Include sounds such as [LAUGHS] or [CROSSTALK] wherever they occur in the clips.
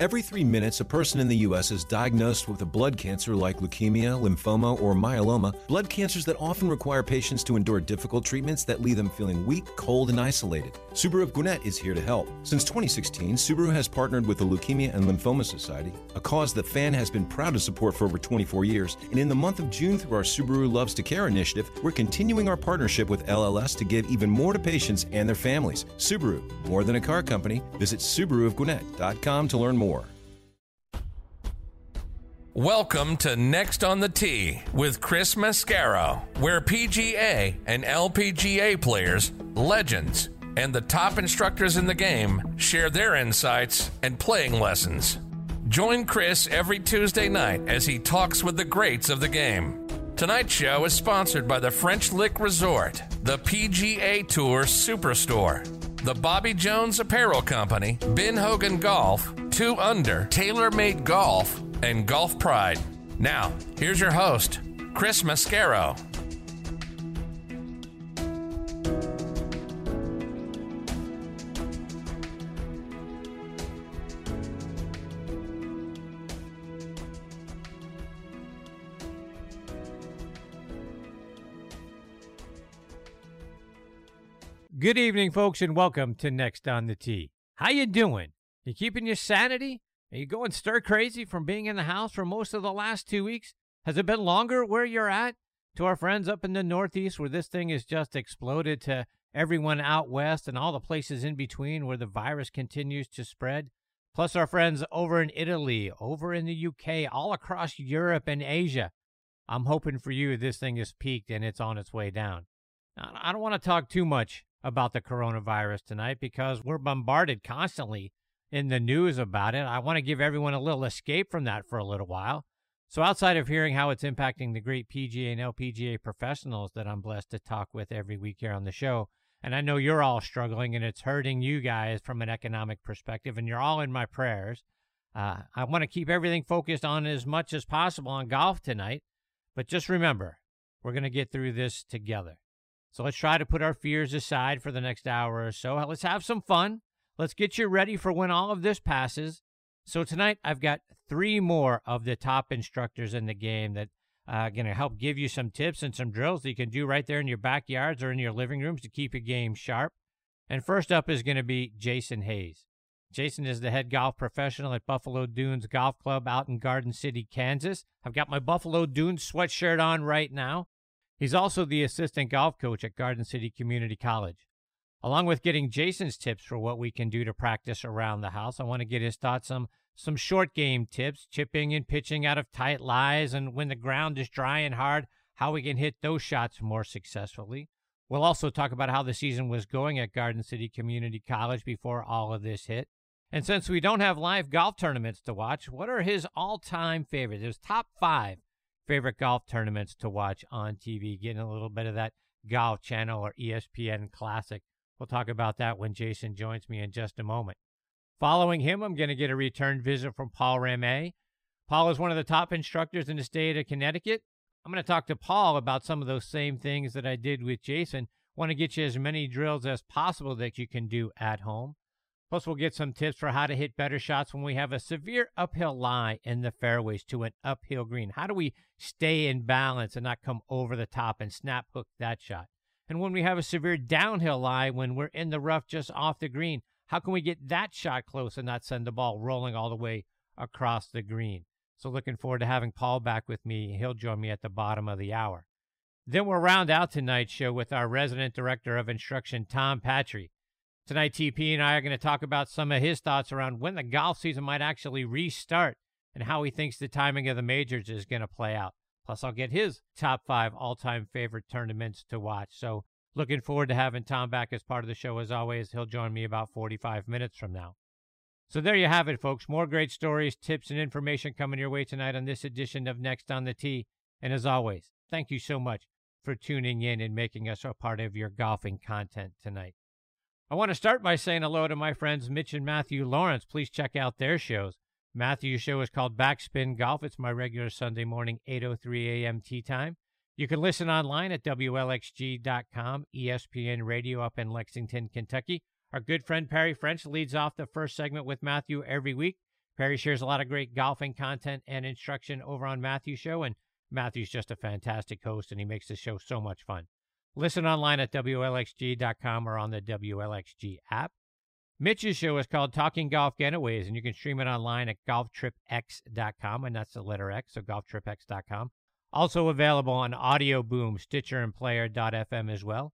Every three minutes, a person in the U.S. is diagnosed with a blood cancer like leukemia, lymphoma, or myeloma, blood cancers that often require patients to endure difficult treatments that leave them feeling weak, cold, and isolated. Subaru of Gwinnett is here to help. Since 2016, Subaru has partnered with the Leukemia and Lymphoma Society, a cause the fan has been proud to support for over 24 years. And in the month of June, through our Subaru Loves to Care initiative, we're continuing our partnership with LLS to give even more to patients and their families. Subaru, more than a car company. Visit SubaruofGwinnett.com to learn more. Welcome to Next on the Tee with Chris Mascaro, where PGA and LPGA players, legends, and the top instructors in the game share their insights and playing lessons. Join Chris every Tuesday night as he talks with the greats of the game. Tonight's show is sponsored by the French Lick Resort, the PGA Tour Superstore, the Bobby Jones Apparel Company, Ben Hogan Golf, 2 Under, TaylorMade Golf, and Golf Pride. Now, here's your host, Chris Mascaro. Good evening, folks, and welcome to Next on the Tee. How you doing? You keeping your sanity? Are you going stir crazy from being in the house for most of the last two weeks? Has it been longer where you're at? To our friends up in the Northeast, where this thing has just exploded, to everyone out west and all the places in between where the virus continues to spread, plus our friends over in Italy, over in the UK, all across Europe and Asia. I'm hoping for you this thing has peaked and it's on its way down. I don't want to talk too much about the coronavirus tonight because we're bombarded constantly in the news about it. I want to give everyone a little escape from that for a little while. So, outside of hearing how it's impacting the great PGA and LPGA professionals that I'm blessed to talk with every week here on the show, and I know you're all struggling and it's hurting you guys from an economic perspective, and you're all in my prayers. Uh, I want to keep everything focused on as much as possible on golf tonight, but just remember, we're going to get through this together. So let's try to put our fears aside for the next hour or so. Let's have some fun. Let's get you ready for when all of this passes. So tonight I've got three more of the top instructors in the game that are uh, going to help give you some tips and some drills that you can do right there in your backyards or in your living rooms to keep your game sharp. And first up is going to be Jason Hase. Jason is the head golf professional at Buffalo Dunes Golf Club out in Garden City, Kansas. I've got my Buffalo Dunes sweatshirt on right now. He's also the assistant golf coach at Garden City Community College. Along with getting Jason's tips for what we can do to practice around the house, I want to get his thoughts on some short game tips, chipping and pitching out of tight lies, and when the ground is dry and hard, how we can hit those shots more successfully. We'll also talk about how the season was going at Garden City Community College before all of this hit. And since we don't have live golf tournaments to watch, what are his all time favorites? His top five favorite golf tournaments to watch on TV, getting a little bit of that Golf Channel or ESPN Classic We'll talk about that when Jason joins me in just a moment. Following him, I'm going to get a return visit from Paul Ramee. Paul is one of the top instructors in the state of Connecticut. I'm going to talk to Paul about some of those same things that I did with Jason. Want to get you as many drills as possible that you can do at home. Plus, we'll get some tips for how to hit better shots when we have a severe uphill lie in the fairways to an uphill green. How do we stay in balance and not come over the top and snap hook that shot? And when we have a severe downhill lie, when we're in the rough just off the green, how can we get that shot close and not send the ball rolling all the way across the green? So looking forward to having Paul back with me. He'll join me at the bottom of the hour. Then we'll round out tonight's show with our resident director of instruction, Tom Patri. Tonight, TP and I are going to talk about some of his thoughts around when the golf season might actually restart and how he thinks the timing of the majors is going to play out. Plus, I'll get his top five all time favorite tournaments to watch. So, looking forward to having Tom back as part of the show as always. He'll join me about 45 minutes from now. So, there you have it, folks. More great stories, tips, and information coming your way tonight on this edition of Next on the Tee. And as always, thank you so much for tuning in and making us a part of your golfing content tonight. I want to start by saying hello to my friends Mitch and Matthew Lawrence. Please check out their shows. Matthew's show is called Backspin Golf. It's my regular Sunday morning, 8.03 a.m. tee time. You can listen online at WLXG.com, ESPN Radio up in Lexington, Kentucky. Our good friend Perry French leads off the first segment with Matthew every week. Perry shares a lot of great golfing content and instruction over on Matthew's show, and Matthew's just a fantastic host, and he makes the show so much fun. Listen online at WLXG.com or on the WLXG app. Mitch's show is called Talking Golf Getaways, and you can stream it online at golftripx.com, and that's the letter X, so golftripx.com. Also available on Audio Boom, Stitcher, and Player.fm as well.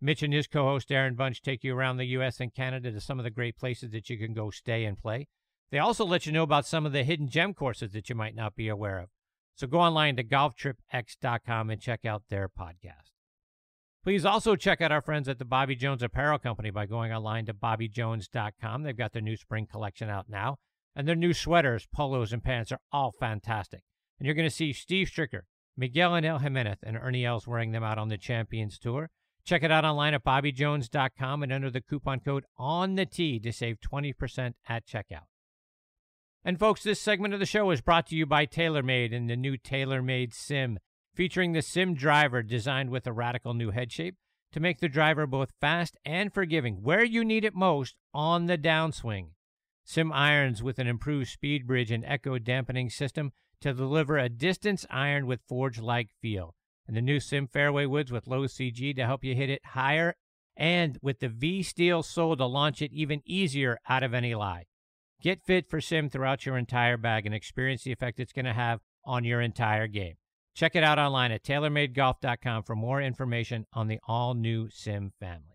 Mitch and his co host Aaron Bunch take you around the U.S. and Canada to some of the great places that you can go stay and play. They also let you know about some of the hidden gem courses that you might not be aware of. So go online to golftripx.com and check out their podcast. Please also check out our friends at the Bobby Jones Apparel Company by going online to bobbyjones.com. They've got their new spring collection out now, and their new sweaters, polos, and pants are all fantastic. And you're going to see Steve Stricker, Miguel Angel Jimenez, and Ernie Els wearing them out on the Champions Tour. Check it out online at bobbyjones.com and enter the coupon code on the T to save 20% at checkout. And folks, this segment of the show is brought to you by TaylorMade and the new TaylorMade Sim featuring the Sim driver designed with a radical new head shape to make the driver both fast and forgiving where you need it most on the downswing. Sim irons with an improved speed bridge and echo dampening system to deliver a distance iron with forge like feel. And the new Sim fairway woods with low CG to help you hit it higher, and with the V steel sole to launch it even easier out of any lie. Get fit for Sim throughout your entire bag and experience the effect it's going to have on your entire game. Check it out online at TaylorMadeGolf.com for more information on the all new Sim family.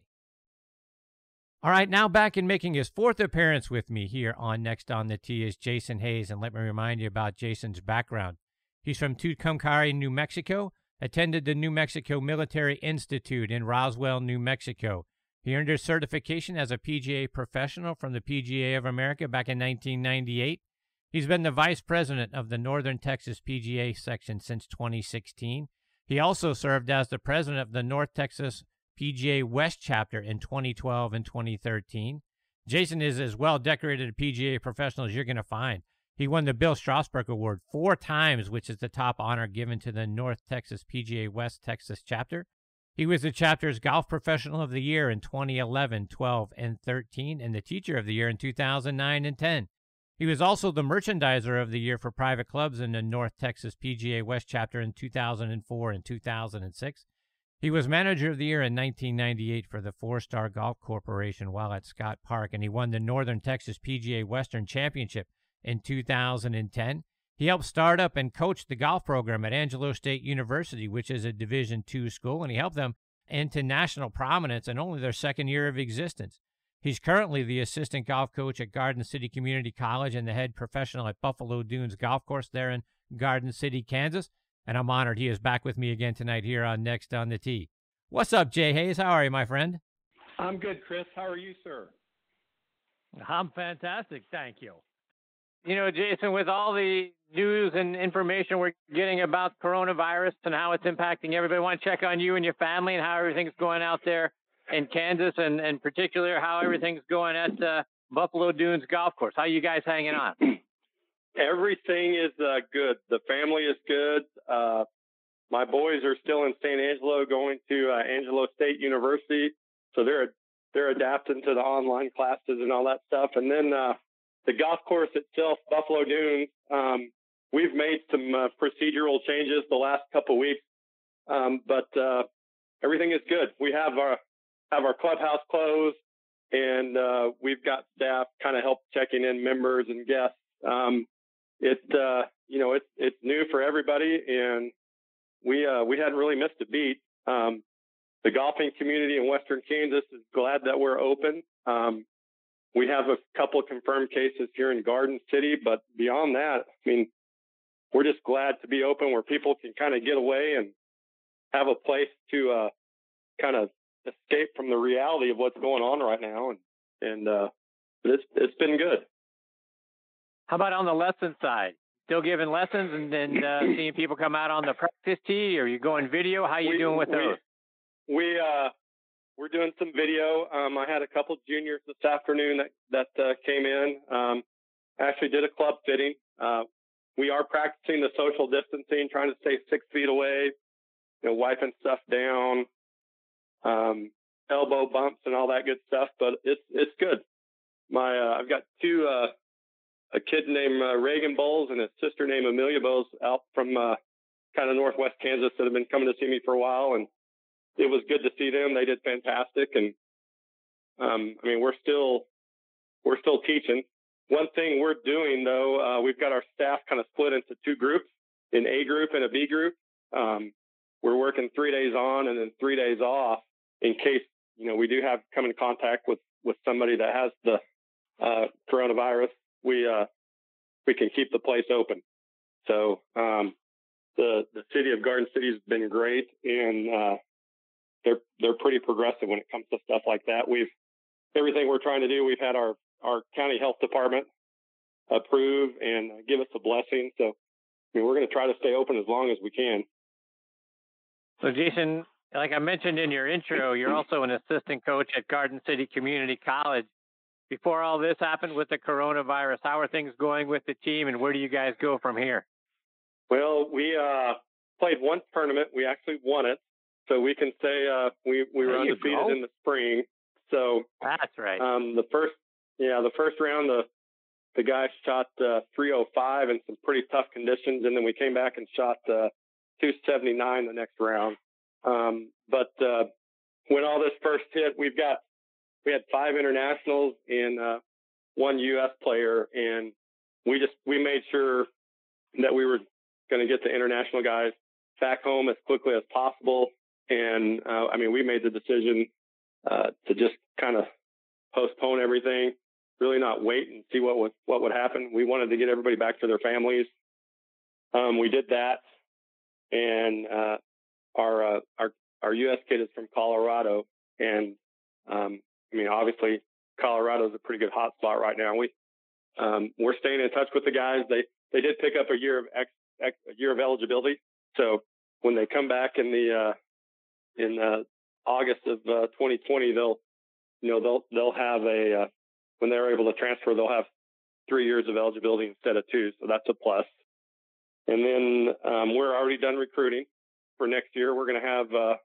All right, now back in making his fourth appearance with me here on Next on the Tee is Jason Hase. And let me remind you about Jason's background. He's from Tucumcari, New Mexico, attended the New Mexico Military Institute in Roswell, New Mexico. He earned his certification as a PGA professional from the PGA of America back in 1998 He's been the vice president of the Northern Texas PGA section since 2016. He also served as the president of the North Texas PGA West chapter in 2012 and 2013. Jason is as well decorated a PGA professional as you're going to find. He won the Bill Strasberg Award four times, which is the top honor given to the North Texas PGA West Texas chapter. He was the chapter's Golf Professional of the Year in 2011, 12, and 13, and the Teacher of the Year in 2009 and 10. He was also the Merchandiser of the Year for private clubs in the North Texas PGA West chapter in 2004 and 2006. He was Manager of the Year in 1998 for the Four Star Golf Corporation while at Scott Park, and he won the Northern Texas PGA Western Championship in 2010. He helped start up and coach the golf program at Angelo State University, which is a Division II school, and he helped them into national prominence in only their second year of existence. He's currently the assistant golf coach at Garden City Community College and the head professional at Buffalo Dunes Golf Course there in Garden City, Kansas. And I'm honored he is back with me again tonight here on Next on the Tee. What's up, Jay Hase? How are you, my friend? I'm good, Chris. How are you, sir? I'm fantastic. Thank you. You know, Jason, with all the news and information we're getting about coronavirus and how it's impacting everybody, I want to check on you and your family and how everything's going out there in Kansas, and in particular how everything's going at uh, Buffalo Dunes Golf Course. How you guys hanging on? [CLEARS THROAT] Everything is uh, good. The family is good. Uh, my boys are still in San Angelo, going to uh, Angelo State University, so they're they're adapting to the online classes and all that stuff. And then uh, the golf course itself, Buffalo Dunes, um, we've made some uh, procedural changes the last couple weeks, um, but uh, everything is good. We have our have our clubhouse closed, and uh, we've got staff kind of help checking in members and guests. Um, it uh, you know it's it's new for everybody, and we uh, we hadn't really missed a beat. Um, the golfing community in Western Kansas is glad that we're open. Um, we have a couple confirmed cases here in Garden City, but beyond that, I mean, we're just glad to be open where people can kind of get away and have a place to uh, kind of escape from the reality of what's going on right now, and and uh, it's it's been good. How about on the lesson side? Still giving lessons and then uh, [CLEARS THROAT] seeing people come out on the practice tee, or you going video? How you we, doing with those? We, we uh we're doing some video. Um, I had a couple juniors this afternoon that that uh, came in. Um, actually did a club fitting. Uh, we are practicing the social distancing, trying to stay six feet away, you know, wiping stuff down, um, elbow bumps and all that good stuff. But it's it's good. My uh, I've got two uh, a kid named uh, Reagan Bowles and a sister named Amelia Bowles out from uh, kind of northwest Kansas that have been coming to see me for a while, and it was good to see them. They did fantastic, and um, I mean, we're still we're still teaching. One thing we're doing though, uh, we've got our staff kind of split into two groups, an A group and a B group. Um, we're working three days on and then three days off in case you know we do have come in contact with with somebody that has the uh, coronavirus. We uh, we can keep the place open. So um, the the city of Garden City has been great, and uh, they're they're pretty progressive when it comes to stuff like that. We've everything we're trying to do. We've had our our county health department approve and give us a blessing. So I mean, we're going to try to stay open as long as we can. So, Jason, like I mentioned in your intro, you're also an assistant coach at Garden City Community College. Before all this happened with the coronavirus, how are things going with the team, and where do you guys go from here? Well, we uh, played one tournament. We actually won it, so we can say uh, we we were undefeated go. in the spring. So that's right. Um, the first, yeah, the first round, the the guys shot uh, 305 in some pretty tough conditions, and then we came back and shot uh, 279 the next round. Um, but uh, when all this first hit, we've got we had five internationals and uh, one U.S. player, and we just we made sure that we were going to get the international guys back home as quickly as possible. And uh, I mean, we made the decision uh, to just kind of postpone everything, really not wait and see what would what would happen. We wanted to get everybody back to their families. Um, we did that, and uh, our uh, our our U.S. kid is from Colorado, and um, I mean, obviously, Colorado is a pretty good hot spot right now. We um, we're staying in touch with the guys. They they did pick up a year of ex, ex, a year of eligibility, so when they come back in the uh, in uh, August of uh, 2020, they'll, you know, they'll they'll have a uh, when they're able to transfer, they'll have three years of eligibility instead of two, so that's a plus. And then um, we're already done recruiting for next year. We're going to have uh,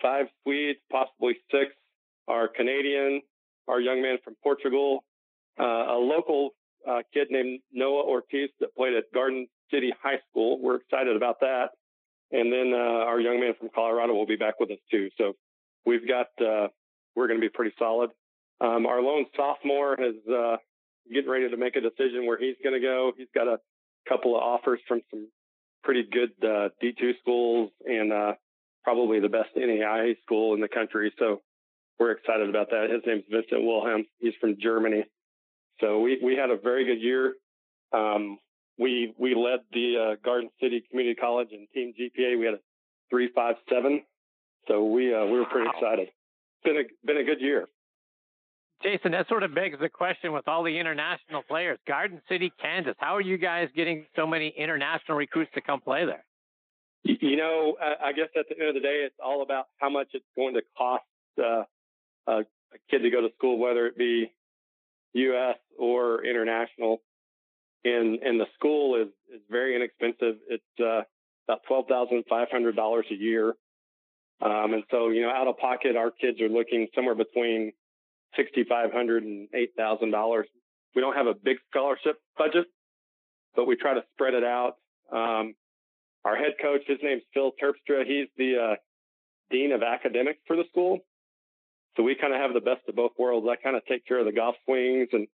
five Swedes, possibly six. Our Canadian, our young man from Portugal, uh, a local uh, kid named Noah Ortiz that played at Garden City High School. We're excited about that. And then uh, our young man from Colorado will be back with us too. So we've got uh, we're going to be pretty solid. Um, our lone sophomore is uh, getting ready to make a decision where he's going to go. He's got a couple of offers from some pretty good uh, D2 schools and uh, probably the best NAIA school in the country. So we're excited about that. His name's Vincent Wilhelm. He's from Germany. So we, we had a very good year. Um, we we led the uh, Garden City Community College and team GPA. We had a three five seven so we uh, we were pretty wow. excited. It's been a been a good year. Jason, that sort of begs the question with all the international players. Garden City, Kansas. How are you guys getting so many international recruits to come play there? You know, I guess at the end of the day, it's all about how much it's going to cost uh, a, kid to go to school, whether it be U.S. or international. And and the school is is very inexpensive. It's uh, about twelve thousand five hundred dollars a year. Um, and so, you know, out of pocket, our kids are looking somewhere between $6,500 and $8,000. We don't have a big scholarship budget, but we try to spread it out. Um, our head coach, his name's Phil Terpstra. He's the uh, dean of academics for the school. So we kind of have the best of both worlds. I kind of take care of the golf swings and,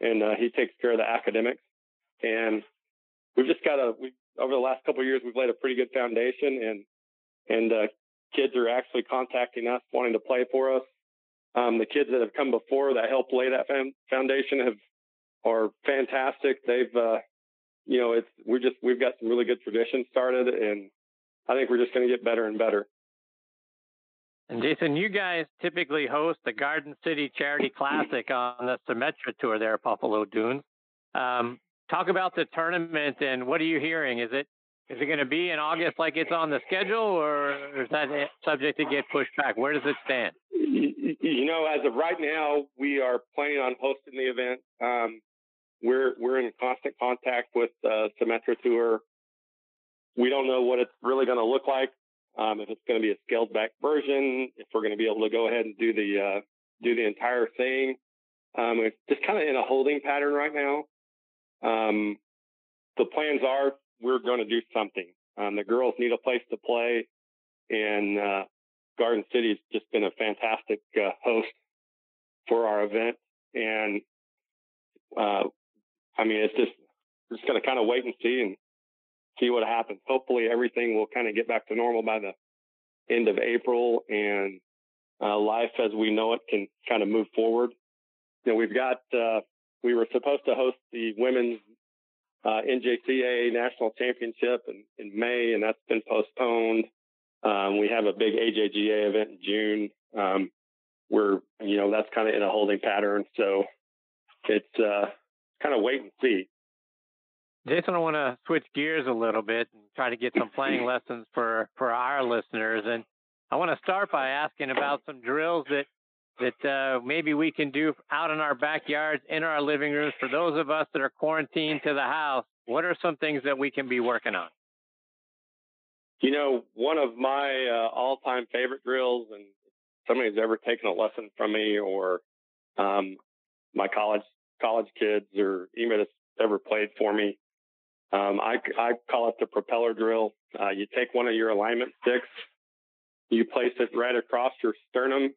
and, uh, he takes care of the academics. And we've just got a, we, over the last couple of years, we've laid a pretty good foundation and, and, uh, kids are actually contacting us wanting to play for us. Um, the kids that have come before that helped lay that foundation have are fantastic. They've, uh, you know, it's we're just we've got some really good traditions started, and I think we're just going to get better and better. And Jason, you guys typically host the Garden City Charity Classic on the Symetra Tour there, at Buffalo Dunes. Um, talk about the tournament and what are you hearing? Is it is it going to be in August like it's on the schedule, or is that subject to get pushed back? Where does it stand? You know, as of right now, we are planning on hosting the event. Um, we're we're in constant contact with uh, Symetra Tour. We don't know what it's really going to look like. Um, if it's going to be a scaled back version, if we're going to be able to go ahead and do the uh, do the entire thing. Um, it's just kind of in a holding pattern right now. um, the plans are we're going to do something. Um, the girls need a place to play, and uh, Garden City has just been a fantastic uh, host for our event. And uh, I mean, it's just we're just going to kind of wait and see and see what happens. Hopefully, everything will kind of get back to normal by the end of April, and uh, life as we know it can kind of move forward. You know, we've got uh, we were supposed to host the women's uh, NJCAA national championship in, in May, and that's been postponed. Um, we have a big AJGA event in June. Um, we're, you know, that's kind of in a holding pattern. So it's uh, kind of wait and see. Jason, I want to switch gears a little bit and try to get some playing [LAUGHS] lessons for, for our listeners. And I want to start by asking about some drills that that uh, maybe we can do out in our backyards, in our living rooms. For those of us that are quarantined to the house, what are some things that we can be working on? You know, one of my uh, all-time favorite drills, and somebody's ever taken a lesson from me, or um, my college college kids, or even has ever played for me, um, I, I call it the propeller drill. Uh, you take one of your alignment sticks, you place it right across your sternum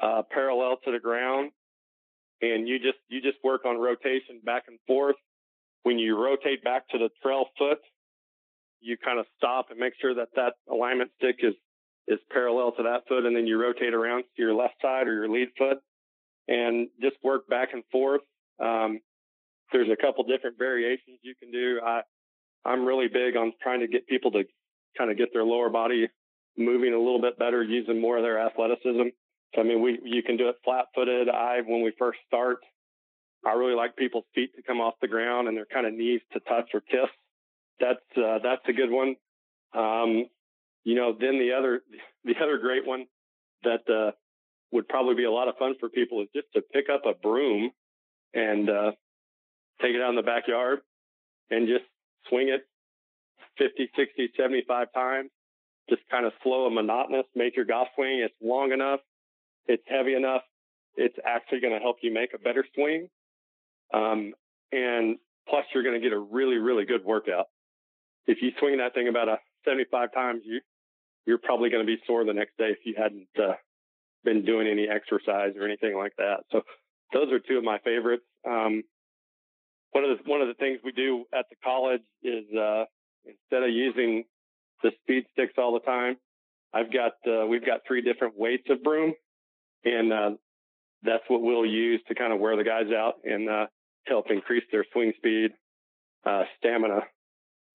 uh, parallel to the ground, and you just you just work on rotation back and forth. When you rotate back to the trail foot, you kind of stop and make sure that that alignment stick is is parallel to that foot, and then you rotate around to your left side or your lead foot, and just work back and forth. Um, there's a couple different variations you can do. I I'm really big on trying to get people to kind of get their lower body moving a little bit better, using more of their athleticism. I mean, we you can do it flat footed. I when we first start, I really like people's feet to come off the ground and their kind of knees to touch or kiss. That's uh, that's a good one. Um, you know, then the other [LAUGHS] the other great one that uh, would probably be a lot of fun for people is just to pick up a broom and uh, take it out in the backyard and just swing it 50, 60, 75 times. Just kind of slow and monotonous. Make your golf swing. It's long enough it's heavy enough. It's actually going to help you make a better swing. Um, and plus you're going to get a really, really good workout. If you swing that thing about a 75 times, you, you're probably going to be sore the next day if you hadn't uh, been doing any exercise or anything like that. So those are two of my favorites. Um, one of the one of the things we do at the college is uh, instead of using the speed sticks all the time, I've got uh, we've got three different weights of broom and uh, that's what we'll use to kind of wear the guys out and uh, help increase their swing speed, uh, stamina.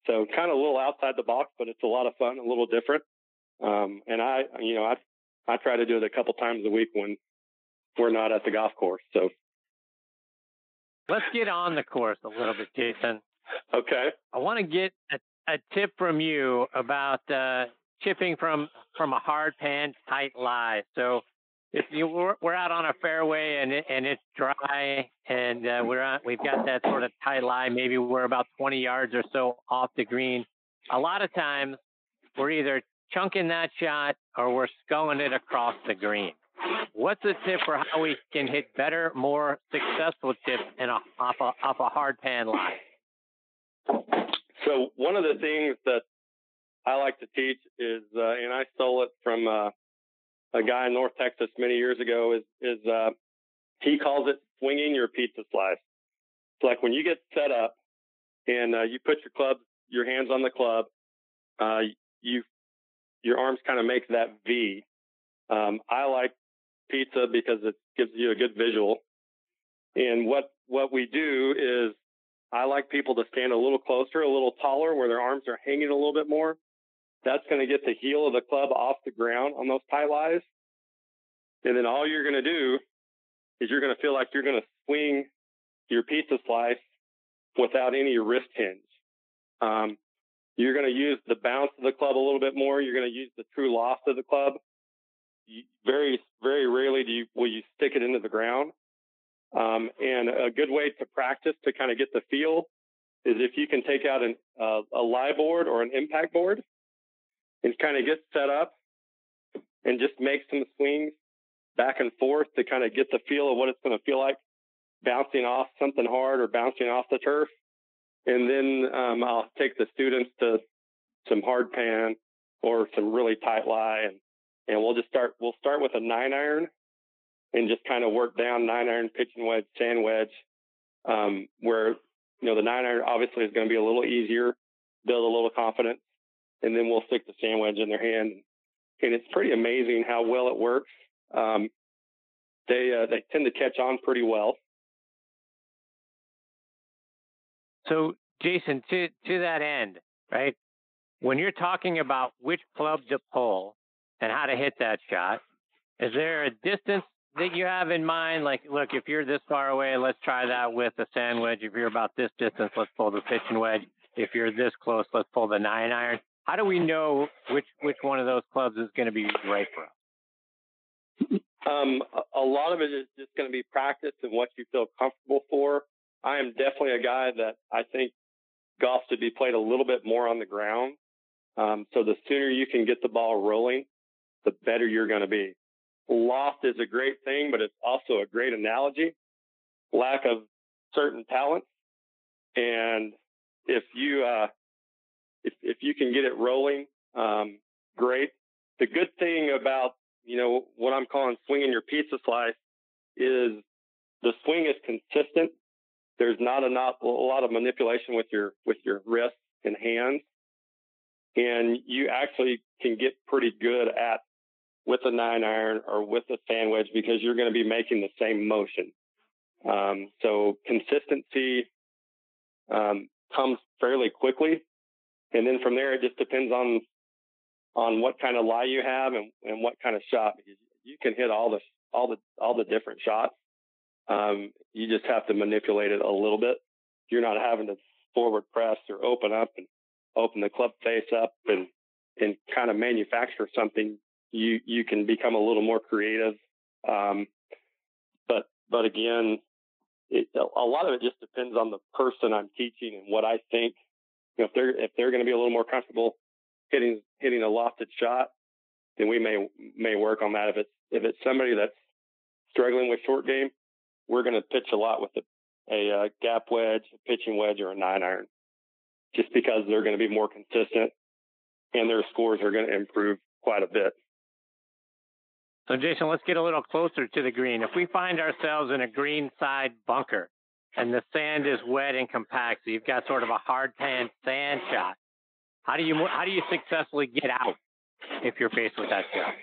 So kind of a little outside the box, but it's a lot of fun, a little different. Um, and I, you know, I I try to do it a couple times a week when we're not at the golf course. So let's get on the course a little bit, Jason. Okay. I want to get a, a tip from you about uh, chipping from from a hard pan tight lie. So if you we're, we're out on a fairway and it, and it's dry and uh, we're on we've got that sort of tight lie maybe we're about 20 yards or so off the green. A lot of times we're either chunking that shot or we're sculling it across the green. What's the tip for how we can hit better more successful in a off a off a hard pan lie so one of the things that I like to teach is, uh, and I stole it from uh, a guy in North Texas many years ago is is uh, he calls it swinging your pizza slice. It's like when you get set up and uh, you put your club, your hands on the club, uh, you your arms kind of make that V. Um, I like pizza because it gives you a good visual. And what what we do is I like people to stand a little closer, a little taller, where their arms are hanging a little bit more. That's going to get the heel of the club off the ground on those tie lies. And then all you're going to do is you're going to feel like you're going to swing your pizza slice without any wrist hinge. Um, you're going to use the bounce of the club a little bit more. You're going to use the true loft of the club. Very, very rarely do you, will you stick it into the ground. Um, and a good way to practice to kind of get the feel is if you can take out an, uh, a lie board or an impact board and kind of get set up and just make some swings back and forth to kind of get the feel of what it's going to feel like bouncing off something hard or bouncing off the turf. And then um, I'll take the students to some hard pan or some really tight lie, and and we'll just start. We'll start with a nine iron, and just kind of work down nine iron, pitching wedge, sand wedge, um, where you know the nine iron obviously is going to be a little easier, build a little confidence, and then we'll stick the sand wedge in their hand, and it's pretty amazing how well it works. Um, they uh, they tend to catch on pretty well. So, Jason, to to that end, right? When you're talking about which club to pull and how to hit that shot, is there a distance that you have in mind? Like, look, if you're this far away, let's try that with the sand wedge. If you're about this distance, let's pull the pitching wedge. If you're this close, let's pull the nine iron. How do we know which which one of those clubs is going to be right for us? Um, a lot of it is just going to be practice and what you feel comfortable for. I am definitely a guy that I think golf should be played a little bit more on the ground. Um, so the sooner you can get the ball rolling, the better you're going to be. Loft is a great thing, but it's also a great analogy. Lack of certain talent. And if you, uh, if, if you can get it rolling, um, great. The good thing about, you know, what I'm calling swinging your pizza slice is the swing is consistent. There's not a, not a lot of manipulation with your, with your wrists and hands. And you actually can get pretty good at with a nine iron or with a sand wedge because you're going to be making the same motion. Um, so consistency um, comes fairly quickly, and then from there it just depends on on what kind of lie you have and, and what kind of shot. Because you can hit all the all the all the different shots. Um, you just have to manipulate it a little bit. You're not having to forward press or open up and open the club face up and and kind of manufacture something you you can become a little more creative. Um, but but again, it, a lot of it just depends on the person I'm teaching and what I think. Know, if they're if they're going to be a little more comfortable hitting hitting a lofted shot, then we may may work on that. If it's if it's somebody that's struggling with short game, we're going to pitch a lot with a, a, a gap wedge, a pitching wedge, or a nine iron, just because they're going to be more consistent and their scores are going to improve quite a bit. So, Jason, let's get a little closer to the green. If we find ourselves in a green side bunker and the sand is wet and compact, so you've got sort of a hard pan sand shot, how do you how do you successfully get out if you're faced with that shot?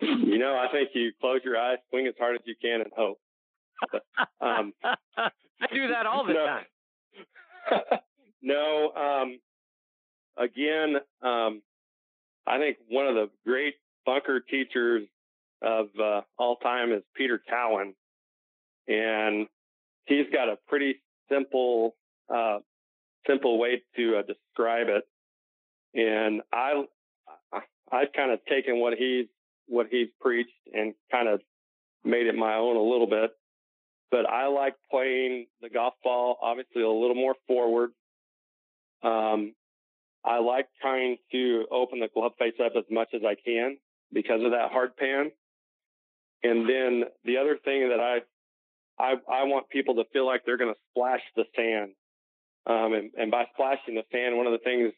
You know, I think you close your eyes, swing as hard as you can, and hope. [LAUGHS] um, I do that all the no, time. [LAUGHS] no, um, again, um, I think one of the great bunker teachers of uh, all time is Peter Cowen, and he's got a pretty simple uh, simple way to uh, describe it. And I I've kind of taken what he's what he's preached and kind of made it my own a little bit. But I like playing the golf ball obviously a little more forward. Um, I like trying to open the glove face up as much as I can because of that hard pan. And then the other thing that I, I, I want people to feel like they're going to splash the sand. Um, and, and by splashing the sand, one of the things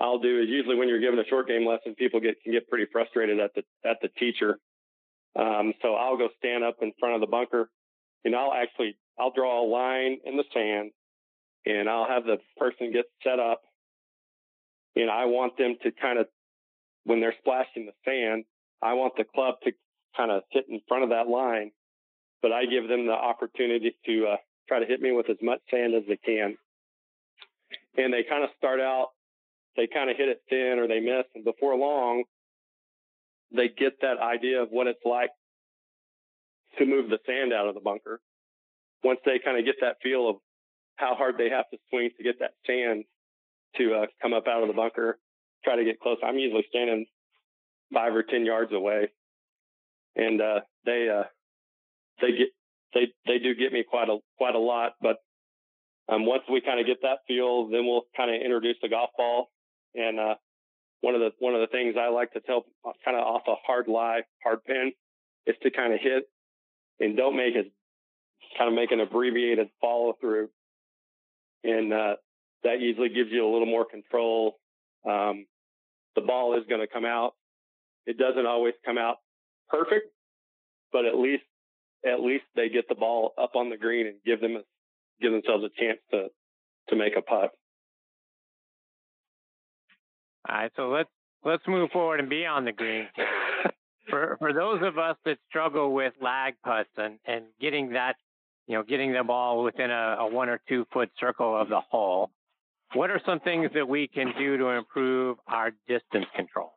I'll do is usually when you're given a short game lesson, people get, can get pretty frustrated at the, at the teacher. Um, so I'll go stand up in front of the bunker and I'll actually, I'll draw a line in the sand and I'll have the person get set up and I want them to kind of when they're splashing the sand, I want the club to kind of hit in front of that line, but I give them the opportunity to uh, try to hit me with as much sand as they can. And they kind of start out, they kind of hit it thin or they miss, and before long, they get that idea of what it's like to move the sand out of the bunker. Once they kind of get that feel of how hard they have to swing to get that sand to uh, come up out of the bunker, try to get close. I'm usually standing five or ten yards away, and uh, they uh, they get they they do get me quite a quite a lot. But um, once we kind of get that feel, then we'll kind of introduce the golf ball. And uh, one of the one of the things I like to tell kind of off a hard lie, hard pin, is to kind of hit and don't make as kind of make an abbreviated follow through, and uh, that usually gives you a little more control. Um, the ball is going to come out. It doesn't always come out perfect, but at least at least they get the ball up on the green and give them a, give themselves a chance to to make a putt. All right, so let's let's move forward and be on the green. [LAUGHS] for for those of us that struggle with lag putts and and getting that, you know, getting the ball within a, a one or two foot circle of the hole, what are some things that we can do to improve our distance control?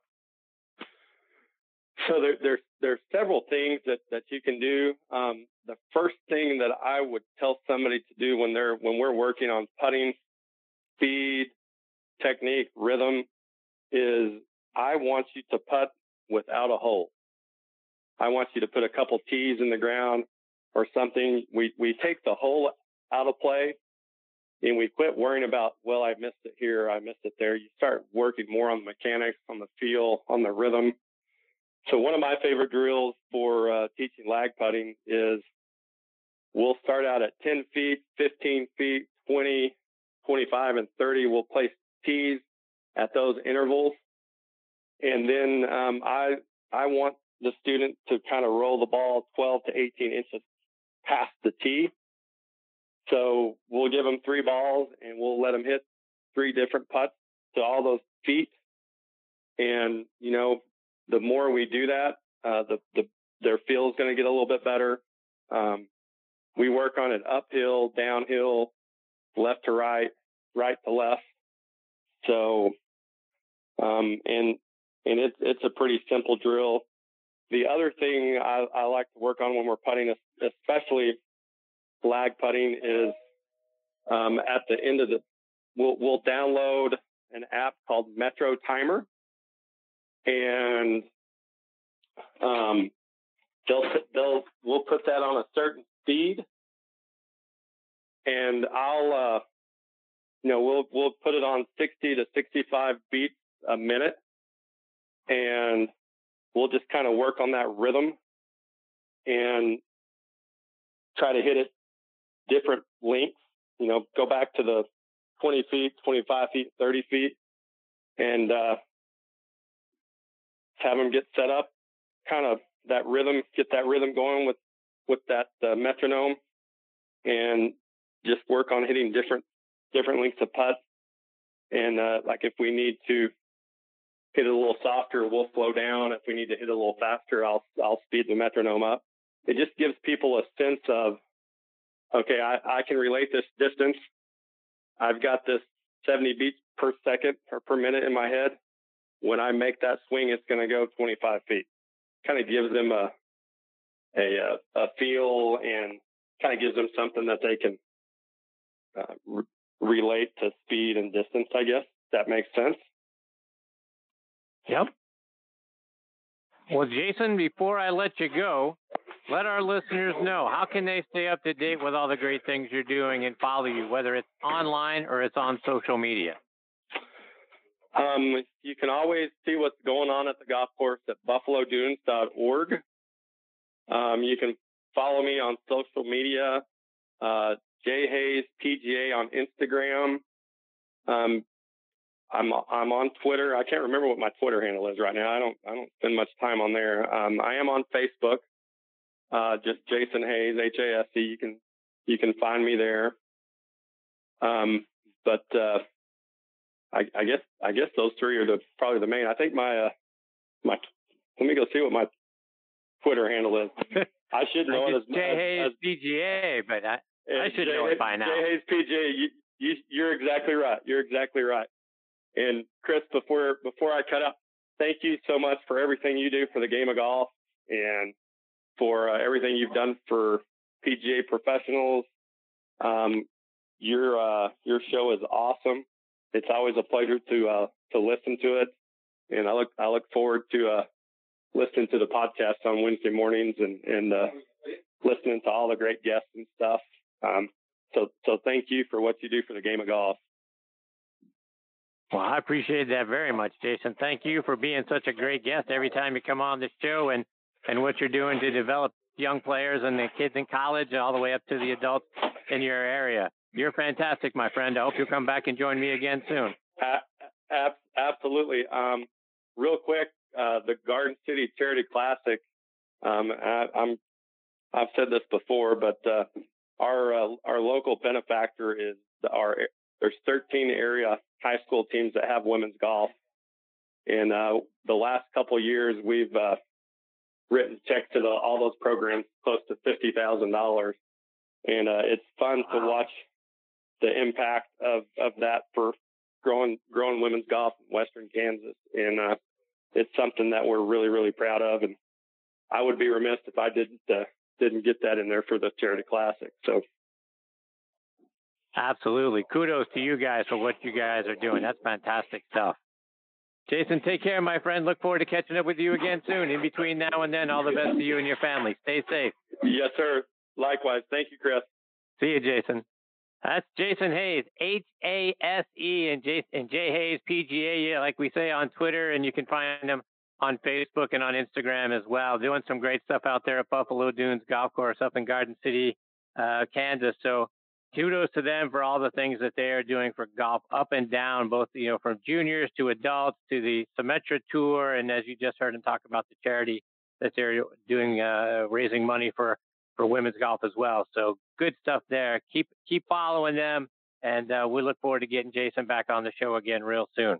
So there, there's there's several things that that you can do. Um, the first thing that I would tell somebody to do when they're when we're working on putting, speed, technique, rhythm, is I want you to putt without a hole. I want you to put a couple tees in the ground or something. We we take the hole out of play and we quit worrying about, well, I missed it here, I missed it there. You start working more on the mechanics, on the feel, on the rhythm. So one of my favorite drills for uh, teaching lag putting is we'll start out at 10 feet, 15 feet, 20, 25, and 30. We'll place tees at those intervals. And then um, I I want the student to kind of roll the ball 12 to 18 inches past the tee. So we'll give them three balls and we'll let them hit three different putts to all those feet. And you know, the more we do that, uh, the the their feel is going to get a little bit better. Um, we work on it uphill, downhill, left to right, right to left. So, um, and and it's it's a pretty simple drill. The other thing I, I like to work on when we're putting, especially lag putting, is um, at the end of the we'll we'll download an app called Metro Timer, and um, they'll they'll we'll put that on a certain speed, and I'll uh, you know we'll we'll put it on 60 to 65 beats a minute, and we'll just kind of work on that rhythm and try to hit it different lengths. You know, go back to the 20 feet, 25 feet, 30 feet, and uh, have them get set up, kind of that rhythm, get that rhythm going with with that uh, metronome, and just work on hitting different different lengths of putts. And uh, like if we need to hit it a little softer, we'll slow down. If we need to hit it a little faster, I'll I'll speed the metronome up. It just gives people a sense of, okay, I, I can relate this distance. I've got this 70 beats per second or per minute in my head. When I make that swing, it's going to go 25 feet. Kind of gives them a a a feel and kind of gives them something that they can uh, re- relate to speed and distance. I guess that makes sense. Yep. Well, Jason, before I let you go, let our listeners know how can they stay up to date with all the great things you're doing and follow you, whether it's online or it's on social media. Um, you can always see what's going on at the golf course at buffalodunes.org. Um, you can follow me on social media, uh, Jay Hase PGA on Instagram. Um, I'm I'm on Twitter. I can't remember what my Twitter handle is right now. I don't I don't spend much time on there. Um, I am on Facebook. Uh, just Jason Hase, H A S E. You can you can find me there. Um, but uh, I, I guess I guess those three are the probably the main. I think my uh, my let me go see what my Twitter handle is. [LAUGHS] I should know it as Jay Hase as, PGA, but I I should Jay, know it by now. Jay Hase PGA. You, you you're exactly right. You're exactly right. And Chris, before before I cut out, thank you so much for everything you do for the game of golf and for uh, everything you've done for PGA professionals. Um, your uh, your show is awesome. It's always a pleasure to uh, to listen to it, and I look I look forward to uh, listening to the podcast on Wednesday mornings and and uh, listening to all the great guests and stuff. Um, so so thank you for what you do for the game of golf. Well, I appreciate that very much, Jason. Thank you for being such a great guest every time you come on the show and, and what you're doing to develop young players and the kids in college, all the way up to the adults in your area. You're fantastic, my friend. I hope you'll come back and join me again soon. Uh, absolutely. Um, real quick, uh, the Garden City Charity Classic. Um, I, am I've said this before, but uh, our uh, our local benefactor is our there's 13 area high school teams that have women's golf. And uh, the last couple years, we've uh, written checks to the, all those programs close to fifty thousand dollars, and uh, it's fun wow. to watch the impact of of that for growing growing women's golf in Western Kansas, and uh, it's something that we're really really proud of. And I would be remiss if I didn't uh, didn't get that in there for the charity classic. So. Absolutely. Kudos to you guys for what you guys are doing. That's fantastic stuff. Jason, take care, my friend. Look forward to catching up with you again soon. In between now and then, all the best to you and your family. Stay safe. Yes, sir. Likewise. Thank you, Chris. See you, Jason. That's Jason Hase, H A S E, and J and J Hase PGA, like we say on Twitter, and you can find him on Facebook and on Instagram as well. Doing some great stuff out there at Buffalo Dunes Golf Course up in Garden City, uh, Kansas. So kudos to them for all the things that they are doing for golf up and down, both you know from juniors to adults to the Symetra Tour, and as you just heard him talk about the charity that they're doing, uh, raising money for for women's golf as well. So good stuff there. Keep keep following them, and uh, we look forward to getting Jason back on the show again real soon.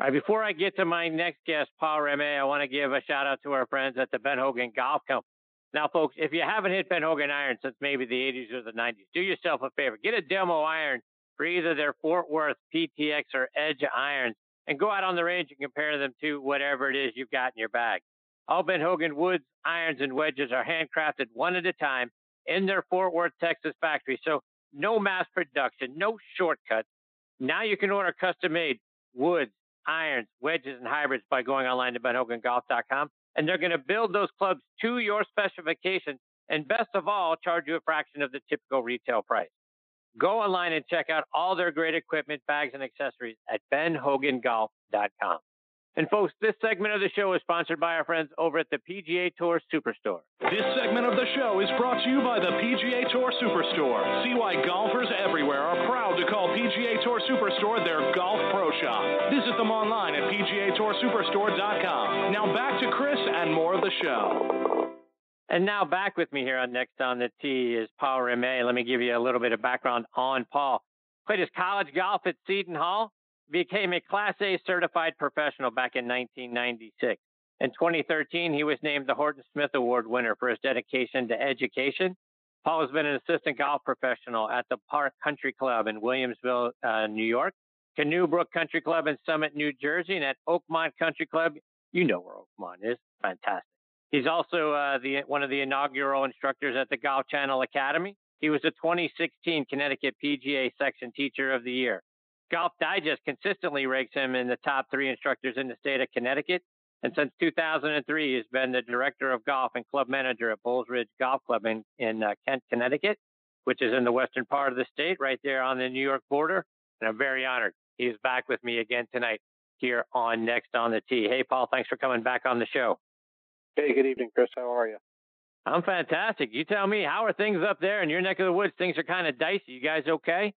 All right, before I get to my next guest, Paul Ramee, I want to give a shout out to our friends at the Ben Hogan Golf Company. Now, folks, if you haven't hit Ben Hogan iron since maybe the 80s or the 90s, do yourself a favor. Get a demo iron for either their Fort Worth PTX or Edge irons and go out on the range and compare them to whatever it is you've got in your bag. All Ben Hogan woods, irons, and wedges are handcrafted one at a time in their Fort Worth, Texas factory. So no mass production, no shortcuts. Now you can order custom made woods, irons, wedges, and hybrids by going online to benhogangolf.com and they're going to build those clubs to your specifications and best of all, charge you a fraction of the typical retail price. Go online and check out all their great equipment, bags, and accessories at benhogangolf.com. And folks, this segment of the show is sponsored by our friends over at the PGA Tour Superstore. This segment of the show is brought to you by the PGA Tour Superstore. See why golfers everywhere are proud to call PGA Tour Superstore their golf pro shop. Visit them online at PGATourSuperstore.com. Now back to Chris and more of the show. And now back with me here on Next on the Tee is Paul Ramee. Let me give you a little bit of background on Paul. Played his college golf at Seton Hall, became a Class A certified professional back in 1996. In 2013, he was named the Horton Smith Award winner for his dedication to education. Paul has been an assistant golf professional at the Park Country Club in Williamsville, uh, New York, Canoe Brook Country Club in Summit, New Jersey, and at Oakmont Country Club. You know where Oakmont is. Fantastic. He's also uh, the, one of the inaugural instructors at the Golf Channel Academy. He was the 2016 Connecticut PGA Section Teacher of the Year. Golf Digest consistently ranks him in the top three instructors in the state of Connecticut. And since 2003, he's been the director of golf and club manager at Bull's Bridge Golf Club in, in uh, Kent, Connecticut, which is in the western part of the state, right there on the New York border. And I'm very honored. He's back with me again tonight here on Next on the Tee. Hey, Paul, thanks for coming back on the show. Hey, good evening, Chris. How are you? I'm fantastic. You tell me, how are things up there in your neck of the woods? Things are kind of dicey. You guys okay?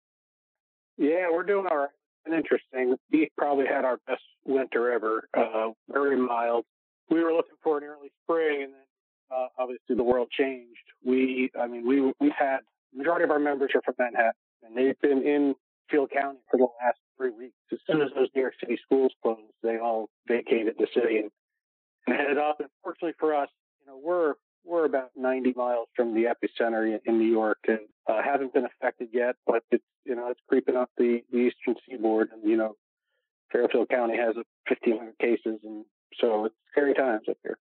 Yeah, we're doing all right. And interesting. We probably had our best winter ever. Uh, very mild. We were looking for an early spring, and then uh, obviously the world changed. We, I mean, we we had majority of our members are from Manhattan, and they've been in Field County for the last three weeks. As soon as those New York City schools closed, they all vacated the city and, and headed up. And fortunately for us, you know, we're we're about 90 miles from the epicenter in New York and uh, haven't been affected yet, but it's, you know, it's creeping up the, the eastern seaboard. And, you know, Fairfield County has 1,500 cases. And so it's scary times up here.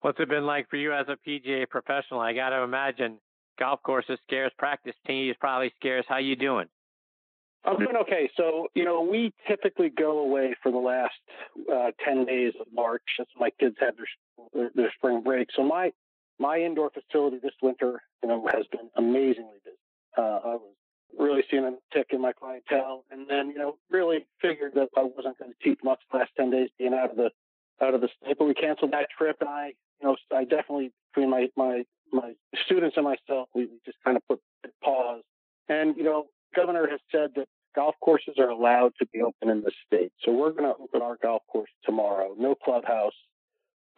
What's it been like for you as a PGA professional? I got to imagine golf courses scarce, practice tees probably scarce. How you doing? I'm doing okay. So, you know, we typically go away for the last uh, 10 days of March as my kids have their, their spring break. So my, my indoor facility this winter, you know, has been amazingly busy. Uh, I was really seeing a tick in my clientele and then, you know, really figured that I wasn't going to teach much the last 10 days being out of the, out of the state, but we canceled that trip and I, you know, I definitely between my my my students and myself, we, we just kind of put pause. And you know, governor has said that golf courses are allowed to be open in the state, so we're going to open our golf course tomorrow. No clubhouse,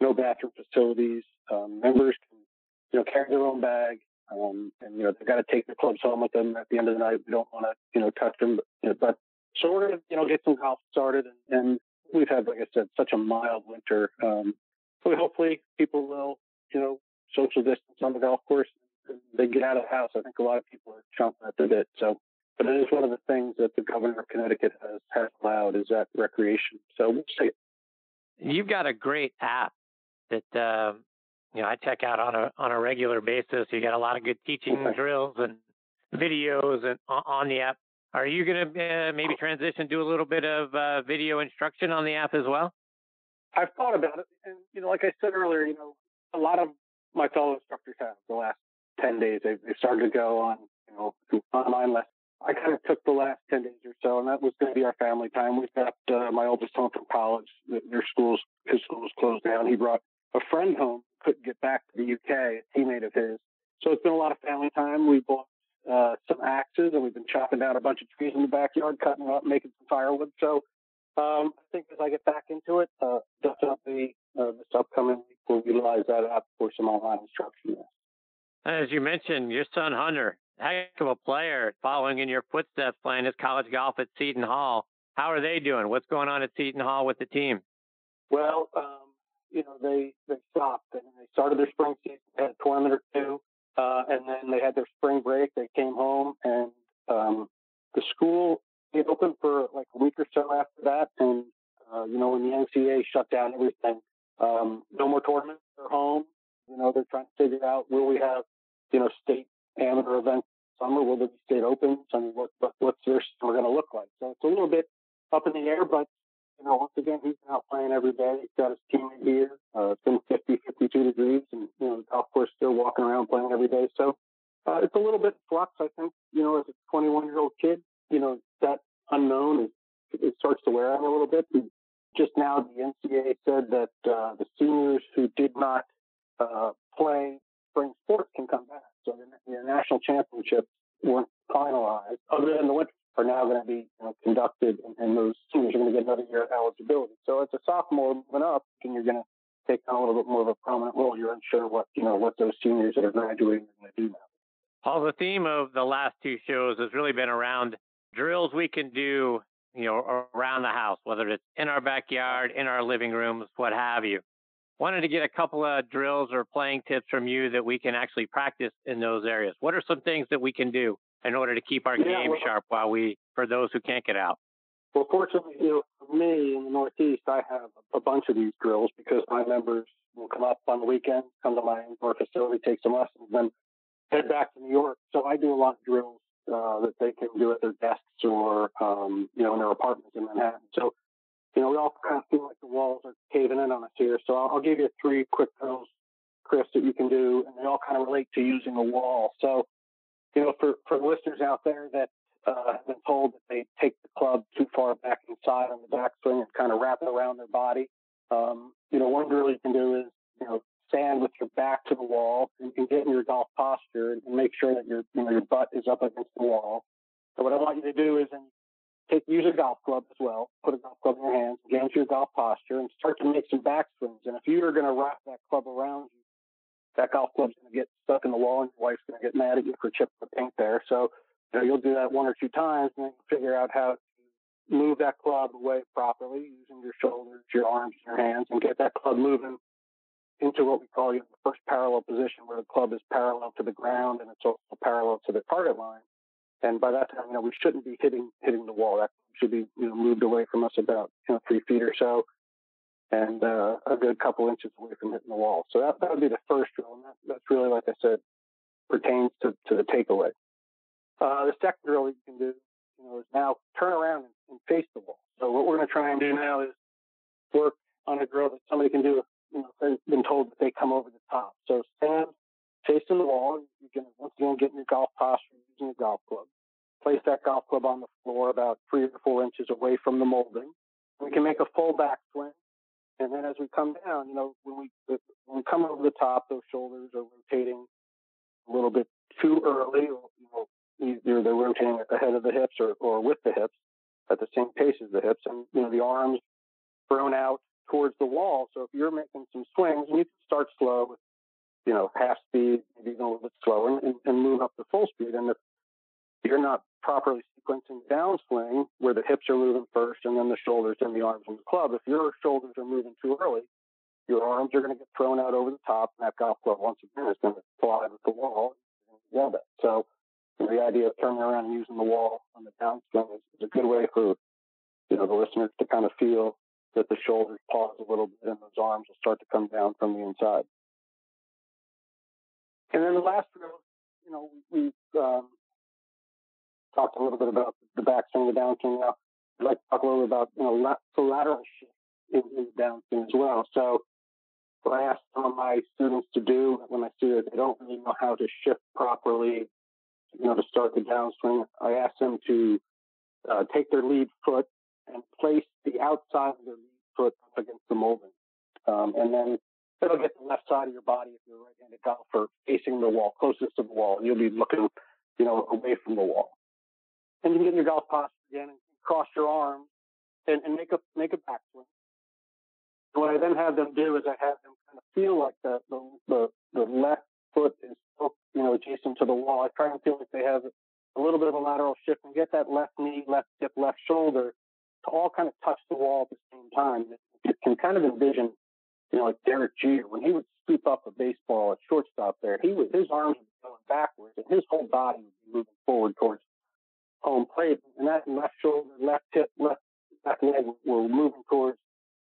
no bathroom facilities. Um, members can you know carry their own bag. Um, and you know they've got to take their clubs home with them at the end of the night. We don't want to you know touch them, but, but so we're gonna you know get some golf started, and, and we've had like I said such a mild winter. Um, so hopefully people will you know social distance on the golf course. They get out of the house. I think a lot of people are chomping at the bit. So, but it is one of the things that the governor of Connecticut has, has allowed is that recreation. So we'll see. You've got a great app that uh, you know I check out on a on a regular basis. You got a lot of good teaching okay. drills and videos and on the app. Are you going to uh, maybe transition do a little bit of uh, video instruction on the app as well? I've thought about it, and you know, like I said earlier, you know, a lot of my fellow instructors have the last ten days. They've, they've started to go on, you know, online lessons. I kind of took the last ten days or so, and that was going to be our family time. We've got uh, my oldest home from college. Their schools, his school was closed down. He brought a friend home, couldn't get back to the UK, a teammate of his. So it's been a lot of family time. We bought uh, some axes and we've been chopping down a bunch of trees in the backyard, cutting them up, making some firewood. So um, I think as I get back into it, uh, definitely uh, this upcoming week we'll utilize that app for some online instruction. As you mentioned, your son Hunter, heck of a player, following in your footsteps, playing his college golf at Seton Hall. How are they doing? What's going on at Seton Hall with the team? Well, um, you know, they they stopped and they started their spring season, had a tournament or two, uh, and then they had their spring break. They came home, and um, the school it opened for like a week or so after that. And uh, you know, when the NCAA shut down everything, um, no more tournaments. They're home. You know, they're trying to figure out will we have you know state amateur events summer? Will there be state opens? I mean, what, what what's their summer going to look like? So it's a little bit up in the air, but you know, once again, he's out playing every day. He's got his teammate here. Uh, it's been 50, 52 degrees, and you know, the golf course still walking around playing every day. So uh, it's a little bit flux, I think. You know, as a 21 year old kid, you know, that unknown is it starts to wear on a little bit. And just now, the NCAA said that uh, the seniors who did not uh, play spring sports can come back. So the, the national championships weren't finalized, other than the winter are now going to be you know, conducted, and, and, those seniors are going to get another year of eligibility. So as a sophomore moving up, and you're going to take on a little bit more of a prominent role. You're unsure what you know what those seniors that are graduating are going to do now. Paul, the theme of the last two shows has really been around drills we can do, you know, around the house, whether it's in our backyard, in our living rooms, what have you. Wanted to get a couple of drills or playing tips from you that we can actually practice in those areas. What are some things that we can do in order to keep our yeah, game well, sharp while we, for those who can't get out? Well, fortunately, you know, for me in the Northeast, I have a bunch of these drills because my members will come up on the weekend, come to my indoor facility, take some lessons, then head back to New York. So I do a lot of drills uh, that they can do at their desks or, um, you know, in their apartments in Manhattan. So, you know, we all kind of feel like the walls are caving in on us here. So I'll, I'll give you three quick drills, Chris, that you can do, and they all kind of relate to using a wall. So, you know, for, for listeners out there that uh, have been told that they take the club too far back inside on the backswing and kind of wrap it around their body, um, you know, one drill you can do is, you know, stand with your back to the wall and, and get in your golf posture and, make sure that your, you know, your butt is up against the wall. So what I want you to do is take, use a golf club as well, put a golf club in your hands, get into your golf posture and start to make some backswings. And if you are going to wrap that club around you, that golf club's going to get stuck in the wall and your wife's going to get mad at you for chipping the paint there. So, you know, you'll do that one or two times and then figure out how to move that club away properly using your shoulders, your arms, and your hands, and get that club moving into what we call the first parallel position where the club is parallel to the ground and it's also parallel to the target line. And by that time, you know, we shouldn't be hitting hitting the wall. That should be you know moved away from us about you know three feet or so, and uh, a good couple inches away from hitting the wall. So that that would be the first drill, and that, that's really like I said pertains to, to the takeaway. Uh, the second drill you can do, you know, is now turn around and, and face the wall. So what we're going to try and do now is work on a drill that somebody can do you know, they've been told that they come over the top. So stand facing the wall. You can once again get in your golf posture using your golf club. Place that golf club on the floor about three or four inches away from the molding. We can make a full back swing And then as we come down, you know, when we when we come over the top, those shoulders are rotating a little bit too early. Or you know, either they're rotating ahead of the hips or, or with the hips at the same pace as the hips, and you know the arms thrown out towards the wall. So if you're making some swings, you can start slow with you know half speed, maybe even a little bit slower, and, and move up to full speed. And if you're not properly sequencing downswing where the hips are moving first and then the shoulders and the arms and the club. If your shoulders are moving too early, your arms are going to get thrown out over the top, and that golf club once again is going to fly with the wall. and that. So the idea of turning around and using the wall on the downswing is, is a good way for you know the listeners to kind of feel that the shoulders pause a little bit and those arms will start to come down from the inside. And then the last drill, you know, we, we um, talked a little bit about the backswing, the downswing. Now, I'd like to talk a little bit about you know the lateral shift in, in downswing as well. So, what I ask some of my students to do when I see that they don't really know how to shift properly, you know, to start the downswing, I ask them to uh, take their lead foot and place the outside of their lead foot up against the molding, um, and then it'll get the left side of your body if you're a right-handed golfer facing the wall, closest to the wall. and You'll be looking, you know, away from the wall and you can get in your golf posture again and cross your arms and, and make a make a backswing. What I then have them do is I have them kind of feel like the the the, the left foot is you know adjacent to the wall. I try and feel like they have a little bit of a lateral shift and get that left knee, left hip, left shoulder to all kind of touch the wall at the same time. You can kind of envision, you know, like Derek Jeter when he would scoop up a baseball at shortstop there, he was his arms be going backwards and his whole body be moving forward towards home plate, and that left shoulder, left hip, left left leg were moving towards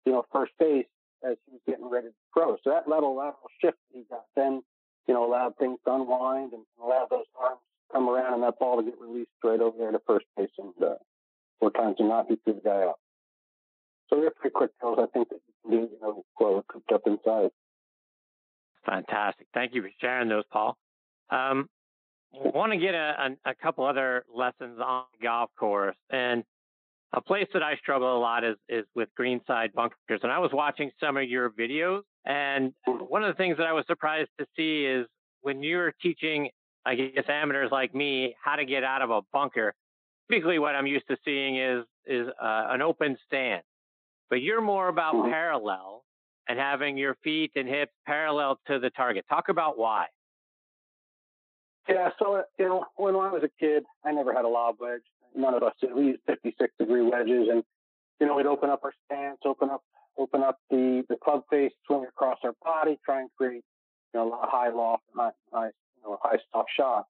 you know first base as he was getting ready to throw. So that little lateral shift he got then you know allowed things to unwind and allowed those arms to come around and that ball to get released right over there to first base and uh, four times and not he threw the guy out. So they're pretty quick drills. I think that you can do you know well cooped up inside. Fantastic. Thank you for sharing those, Paul. Um, I want to get a, a, a couple other lessons on the golf course. And a place that I struggle a lot is, is with greenside bunkers. And I was watching some of your videos. And one of the things that I was surprised to see is when you're teaching, I guess, amateurs like me how to get out of a bunker, typically what I'm used to seeing is, is uh, an open stand. But you're more about mm-hmm. parallel and having your feet and hips parallel to the target. Talk about why. Yeah, so you know, when I was a kid, I never had a lob wedge. None of us did. We used 56 degree wedges, and you know, we'd open up our stance, open up, open up the the club face, swing across our body, try and create you know a lot of high loft, high, high you know, high stop shot.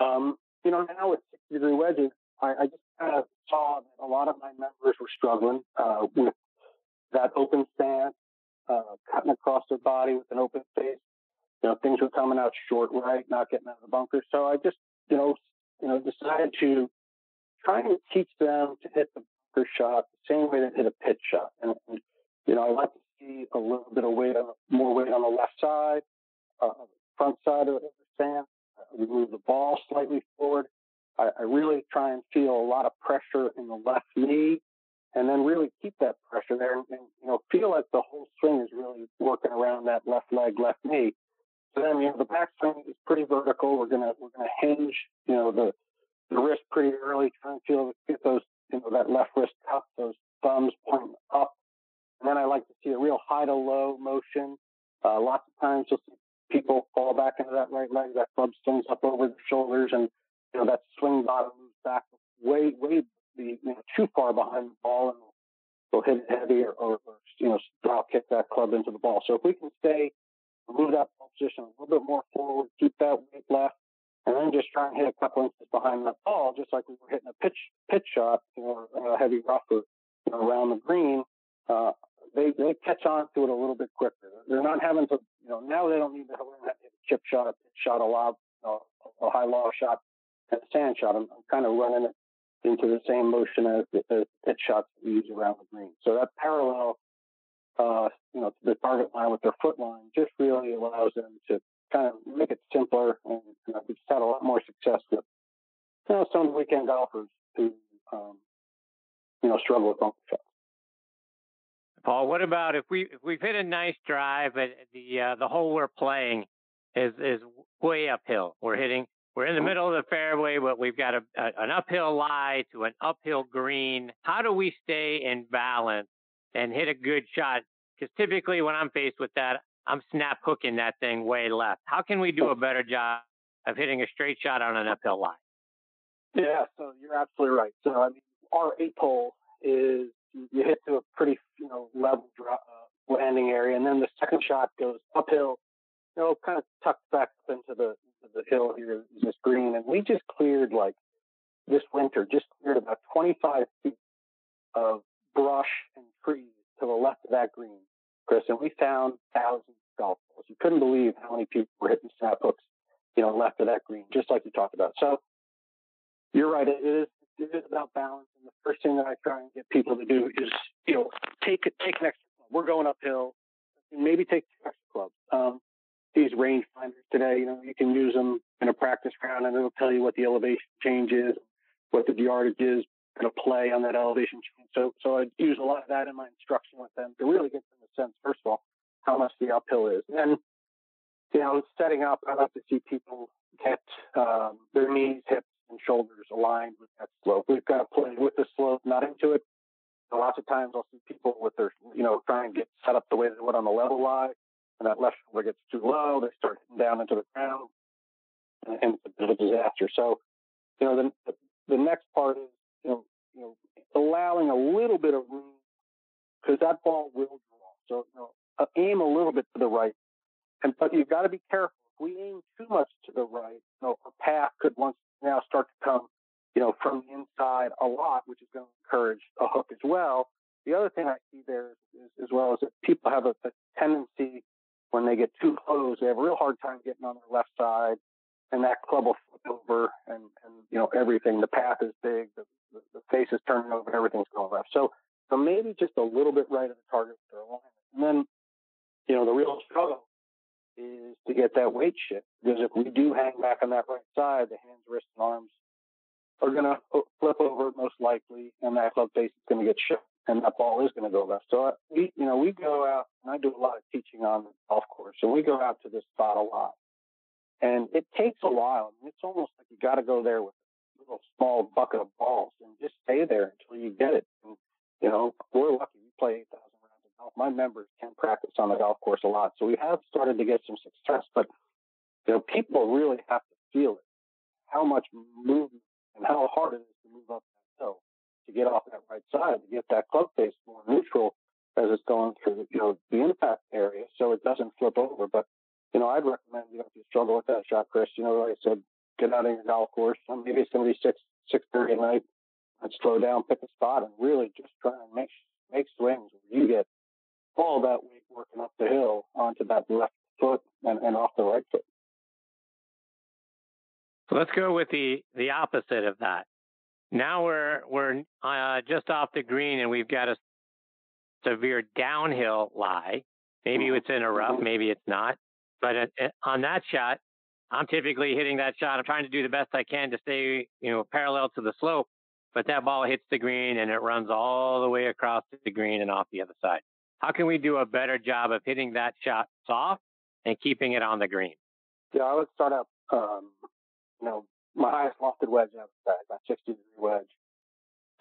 Um, you know, now with 60 degree wedges, I, I just kind of saw that a lot of my members were struggling uh, with that open stance, uh, cutting across their body with an open face you know, things were coming out short right, not getting out of the bunker. So I just, you know, you know, decided to try and teach them to hit the bunker shot the same way they hit a pitch shot. And, and you know, I like to see a little bit of weight on more weight on the left side, uh, front side of the stand. Uh, we move the ball slightly forward. I, I really try and feel a lot of pressure in the left knee and then really keep that pressure there and, and, you know feel like the whole swing is really working around that left leg, left knee. So then, you know, the backswing is pretty vertical. We're gonna we're gonna hinge, you know, the the wrist pretty early, try and feel get those, you know, that left wrist cup, those thumbs pointing up. And then I like to see a real high to low motion. Uh, lots of times you'll see people fall back into that right leg, that club swings up over the shoulders, and you know that swing bottom moves back way, way, you know, too far behind the ball, and they'll hit it heavy or, or, or you know drop kick that club into the ball. So if we can stay move that position a little bit more forward, keep that weight left, and then just try and hit a couple inches behind that ball, just like we were hitting a pitch pitch shot, you know, a heavy rougher you know, around the green. Uh, they they catch on to it a little bit quicker. They're not having to, you know, now they don't need to learn how to hit a chip shot, a pitch shot, a lob, you know, a high lob shot, and a sand shot. I'm, I'm kind of running it into the same motion as the, the pitch shots we use around the green. So that parallel uh, you know, to the target line with their foot line just really allows them to kind of make it simpler. And you know, we've had a lot more success with, you know, some weekend golfers who, um, you know, struggle with bunker shots. Paul, what about if we if we've hit a nice drive, but the uh, the hole we're playing is is way uphill. We're hitting we're in the middle of the fairway, but we've got a, a, an uphill lie to an uphill green. How do we stay in balance and hit a good shot? Because typically, when I'm faced with that, I'm snap hooking that thing way left. How can we do a better job of hitting a straight shot on an uphill lie? Yeah, so you're absolutely right. So I mean, our eight hole is you hit to a pretty you know level drop, uh, landing area, and then the second shot goes uphill. You know, kind of tucked back into the the hill here is this green, and we just cleared like this winter, just cleared about 25 feet of brush and trees to the left of that green, Chris, and we found thousands of golf balls. You couldn't believe how many people were hitting snap hooks, you know, left of that green, just like you talked about. So you're right. It is it is about balance, and the first thing that I try and get people to do is, you know, take take an extra club. We're going uphill, maybe take two extra clubs. Um, these range finders today, you know, you can use them in a practice round and it'll tell you what the elevation change is, what the yardage is going to play on that elevation change. So, so I use a lot of that in my instruction with them to really get them a sense, first of all, how much the uphill is. And, you know, setting up, I like to see people get um, their knees, hips, and shoulders aligned with that slope. We've got to play with the slope, not into it. So lots of times I'll see people with their, you know, try and get set up the way they would on the level lie and that left shoulder gets too low, they start down into the ground, and, it's a bit of a disaster. So, you know, the, the next part is, you know, you know, allowing a little bit of room because that ball will draw. So, you know, uh, aim a little bit to the right, and but you've got to be careful. If we aim too much to the right, you know, a path could once now start to come, you know, from the inside a lot, which is going to encourage a hook as well. The other thing I see there is, is as well is that people have a, a tendency when they get too close, they have a real hard time getting on their left side, and that club will flip over, and and you know everything. The path is big, the, the, the face is turning over, everything's going left. So so maybe just a little bit right of the target with their alignment, and then you know the real struggle is to get that weight shift because if we do hang back on that right side, the hands, wrists, and arms are going to uh, flip over most likely, and that club face is going to get shifted and that ball is going to go left. So uh, we, you know, we go out, and I do a lot of teaching on the golf course, and we go out to this spot a lot, and it takes a while. I mean, it's almost like you got to go there with a little small bucket of balls and just stay there until you get it. And, you know, we're lucky. We play 8,000 rounds of golf. My members can practice on the golf course a lot, so we have started to get some success. But you know, people really have to feel it, how much movement and how hard it is to move up that hill to get off that right side to get that club face more neutral as it's going through you know the impact area so it doesn't flip over. But you know I'd recommend you know if you struggle with that shot, Chris, you know like I said, get out on your golf course. maybe it's going to be six six thirty at night and slow down, pick a spot, and really just try and make make swings where you get all that weight working up the hill onto that left foot and, and off the right foot. So let's go with the the opposite of that. Now we're we're uh, just off the green and we've got a severe downhill lie. Maybe mm-hmm. it's in a rough, mm-hmm. maybe it's not. But on that shot, I'm typically hitting that shot. I'm trying to do the best I can to stay, you know, parallel to the slope. But that ball hits the green and it runs all the way across the green and off the other side. How can we do a better job of hitting that shot soft and keeping it on the green? Yeah, I would start out, um, you know, my highest lofted wedge ever, about 60 degree wedge.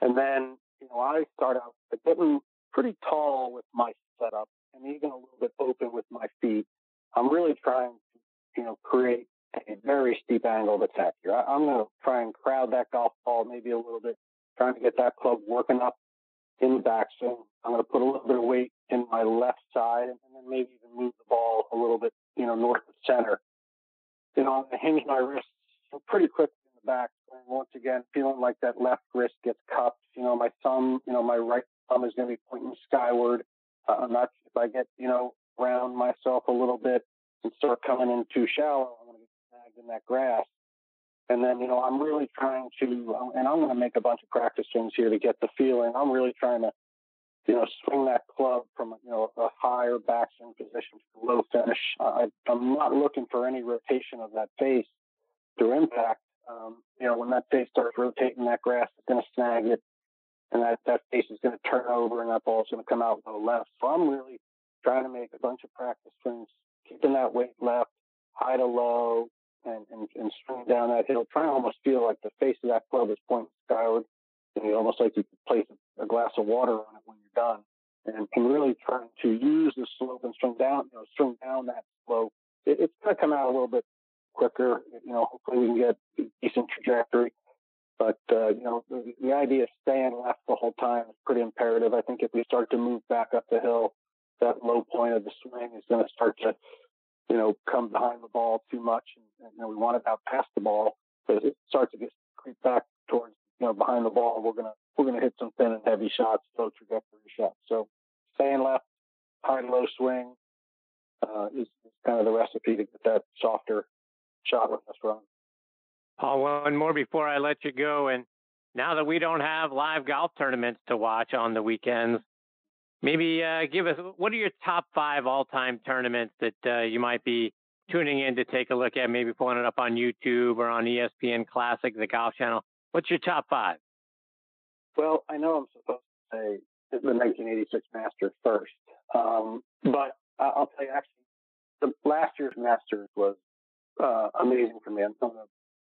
And then, you know, I start out getting pretty tall with my setup and even a little bit open with my feet. I'm really trying to, you know, create a very steep angle of attack here. I, am going to try and crowd that golf ball maybe a little bit, trying to get that club working up in the back. backswing. I'm going to put a little bit of weight in my left side and, then maybe even move the ball a little bit, you know, north of center. You know, I'm going to hinge my wrists pretty quick in the back. Once again, feeling like that left wrist gets cupped. You know, my thumb, you know, my right thumb is going to be pointing skyward. Uh, I'm not, if I get, you know, round myself a little bit and start coming in too shallow, I'm going to get snagged in that grass. And then, you know, I'm really trying to, um, and I'm going to make a bunch of practice swings here to get the feeling. I'm really trying to, you know, swing that club from, you know, a higher backswing position to low finish. I, I'm not looking for any rotation of that face through impact, um, you know, when that face starts rotating, that grass is going to snag it. and that that face is going to turn over and that ball is going to come out low left. So I'm really trying to make a bunch of practice swings, keeping that weight left, high to low, and and, and swing down that hill. Trying to almost feel like the face of that club is pointing skyward, and you almost like you place a glass of water on it when you're done. And, and really trying to use the slope and swing down, you know, swing down that slope. It, it's going to come out a little bit quicker. You know, hopefully we can get a decent trajectory. But uh, you know, the, the idea of staying left the whole time is pretty imperative. I think if we start to move back up the hill, that low point of the swing is going to start to, you know, come behind the ball too much, and, and you know, we want it out past the ball because it starts to get creep back towards, you know, behind the ball. We're gonna we're gonna hit some thin and heavy shots, low trajectory shots. So staying left, high and low swing uh, is kind of the recipe to get that softer shot with us run. Paul, one more before I let you go. And now that we don't have live golf tournaments to watch on the weekends, maybe uh, give us what are your top five all-time tournaments that uh, you might be tuning in to take a look at, maybe pulling it up on YouTube or on ESPN Classic, the Golf Channel. What's your top five? Well, I know I'm supposed to say the 1986 Masters first, um, but I'll tell you actually, the last year's Masters was uh, amazing for me. I'm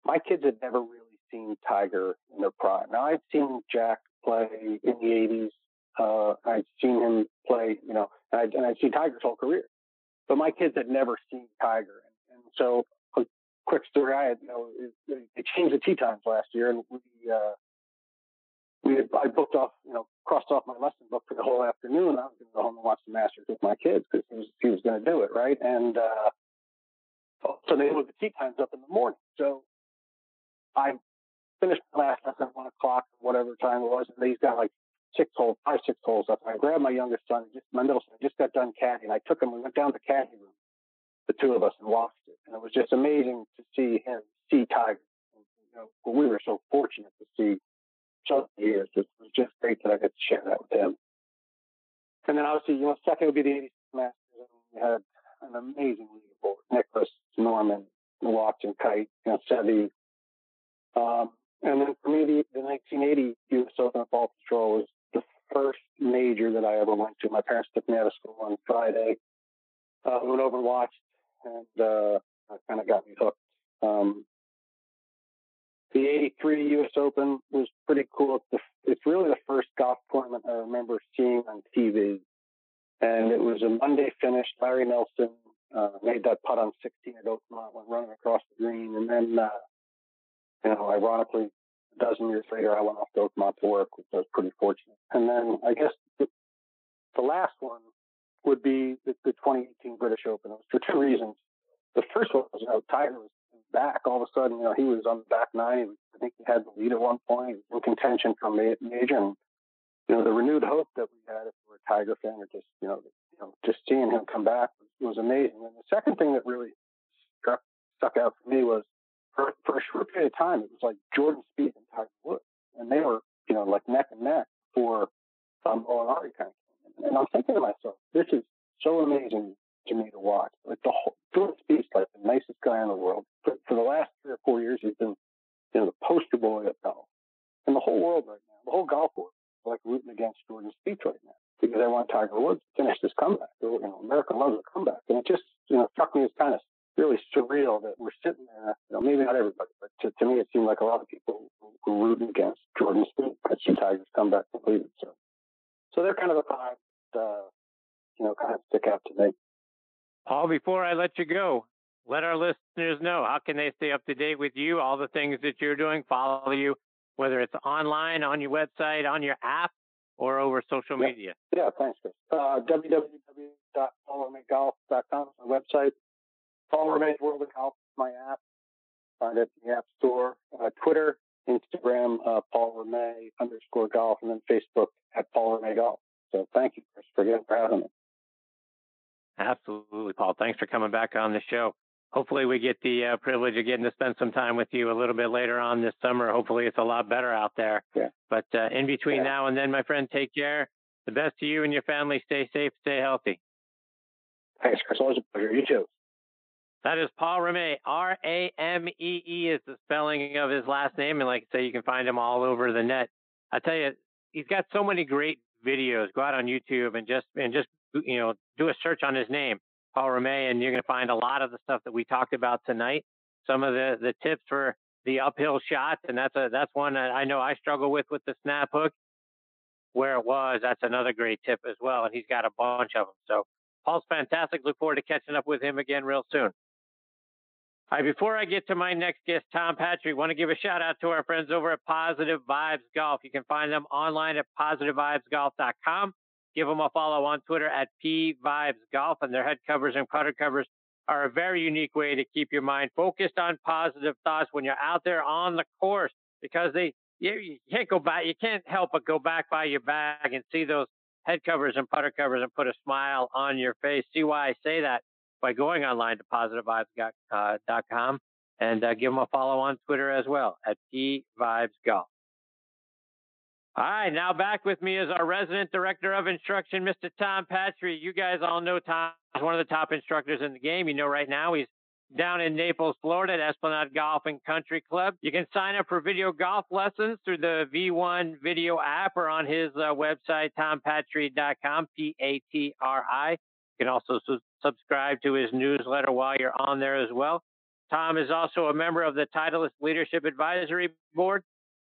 my kids had never really seen Tiger in their prime. Now I'd seen Jack play in the '80s. Uh, I'd seen him play, you know, and I'd, and I'd seen Tiger's whole career, but my kids had never seen Tiger. And, and so, a quick story: I had, you know, they changed the tee times last year, and we, uh, we had, I booked off, you know, crossed off my lesson book for the whole afternoon. I was going to go home and watch the Masters with my kids because he was he was going to do it, right? And uh, so they moved the tee times up in the morning. So I finished my last lesson at one o'clock, or whatever time it was, and he's got like six holes, five, six holes left. I grabbed my youngest son, just my middle son, just got done caddying. I took him, we went down to the caddy room, the two of us, and watched it. And it was just amazing to see him see Tiger. And, you know, we were so fortunate to see so many years. It was just great that I got to share that with him. And then obviously, you know, second would be the 80s Masters. We had an amazing leaderboard. Nicklaus, Norman, Watson, Kite, know, Seve, um, and then for me, the, the 1980 U.S. Open Baltusrol was the first major that I ever went to. My parents took me out of school on Friday. Uh, went over and watched, and uh, kind of got me hooked. Um, the 83 U.S. Open was pretty cool. It's, the, it's really the first golf tournament I remember seeing on TV. And it was a Monday finish. Larry Nelson uh, made that putt on 16 at Oakmont, went running across the green, and then uh, you know, ironically, a dozen years later, I went off to Oakmont to work, which I was pretty fortunate. And then I guess the, the last one would be the, the 2018 British Open. It was for two reasons. The first one was, you know, Tiger was back. All of a sudden, you know, he was on the back nine. I think he had the lead at one point. in contention for a major. And, you know, the renewed hope that we had if we were a Tiger fan or just, you know, know, just seeing him come back was, was amazing. And the second thing that really struck, stuck out for me was for, for a short period of time, it was like Jordan Spieth and Tiger Woods, and they were, you know, like neck and neck for um, Molinari kind of came. And I'm thinking to myself, this is so amazing to me to watch. Like the whole Jordan Spieth's like the nicest guy in the world. For, for the last three or four years, he's been, you know, the poster boy of golf, and the whole world right now, the whole golf world, like rooting against Jordan Spieth right now because I want Tiger Woods to finish this comeback. You know, America loves a comeback, and it just, you know, struck me as kind of really surreal that we're sitting there. You know, maybe not everybody, but to, to me, it seemed like a lot of people were rooting against Jordan Spieth. I see Tigers come back completed. So, so they're kind of the five, uh, you know, kind of stick out to me. Paul, before I let you go, let our listeners know how can they stay up to date with you, all the things that you're doing, follow you, whether it's online, on your website, on your app, or over social yeah. media. Yeah, thanks, Chris. Uh, www.paulrameegolf.com is my website. Paul Ramee's World of Golf is my app. Find it in the App Store. Uh, Twitter, Instagram, uh, Paul Ramee underscore golf, and then Facebook at Paul Ramee Golf. So thank you, Chris, for, for having me. Absolutely, Paul. Thanks for coming back on the show. Hopefully, we get the uh, privilege of getting to spend some time with you a little bit later on this summer. Hopefully, it's a lot better out there. Yeah. But uh, in between yeah. now and then, my friend, take care. The best to you and your family. Stay safe, stay healthy. Thanks, Chris. Always a pleasure. You too. That is Paul Ramee. R A M E E is the spelling of his last name. And like I say, you can find him all over the net. I tell you, he's got so many great videos. Go out on YouTube and just and just you know do a search on his name, Paul Ramee, and you're going to find a lot of the stuff that we talked about tonight. Some of the the tips for the uphill shots, and that's a that's one that I know I struggle with with the snap hook. Where it was, that's another great tip as well, and he's got a bunch of them. So Paul's fantastic. Look forward to catching up with him again real soon. All right, before I get to my next guest, Tom Patri, want to give a shout out to our friends over at Positive Vibes Golf. You can find them online at positivevibesgolf.com. Give them a follow on Twitter at P Vibes Golf, and their head covers and putter covers are a very unique way to keep your mind focused on positive thoughts when you're out there on the course because they you, you can't go back you can't help but go back by your bag and see those head covers and putter covers and put a smile on your face. See why I say that by going online to positivevibes.com and uh, give them a follow on Twitter as well at pvibesgolf. All right, now back with me is our resident director of instruction, Mr. Tom Patri. You guys all know Tom is one of the top instructors in the game. You know, right now he's down in Naples, Florida at Esplanade Golf and Country Club. You can sign up for video golf lessons through the V1 video app or on his uh, website, tompatri.com, P A T R I. You can also su- subscribe to his newsletter while you're on there as well. Tom is also a member of the Titleist Leadership Advisory Board.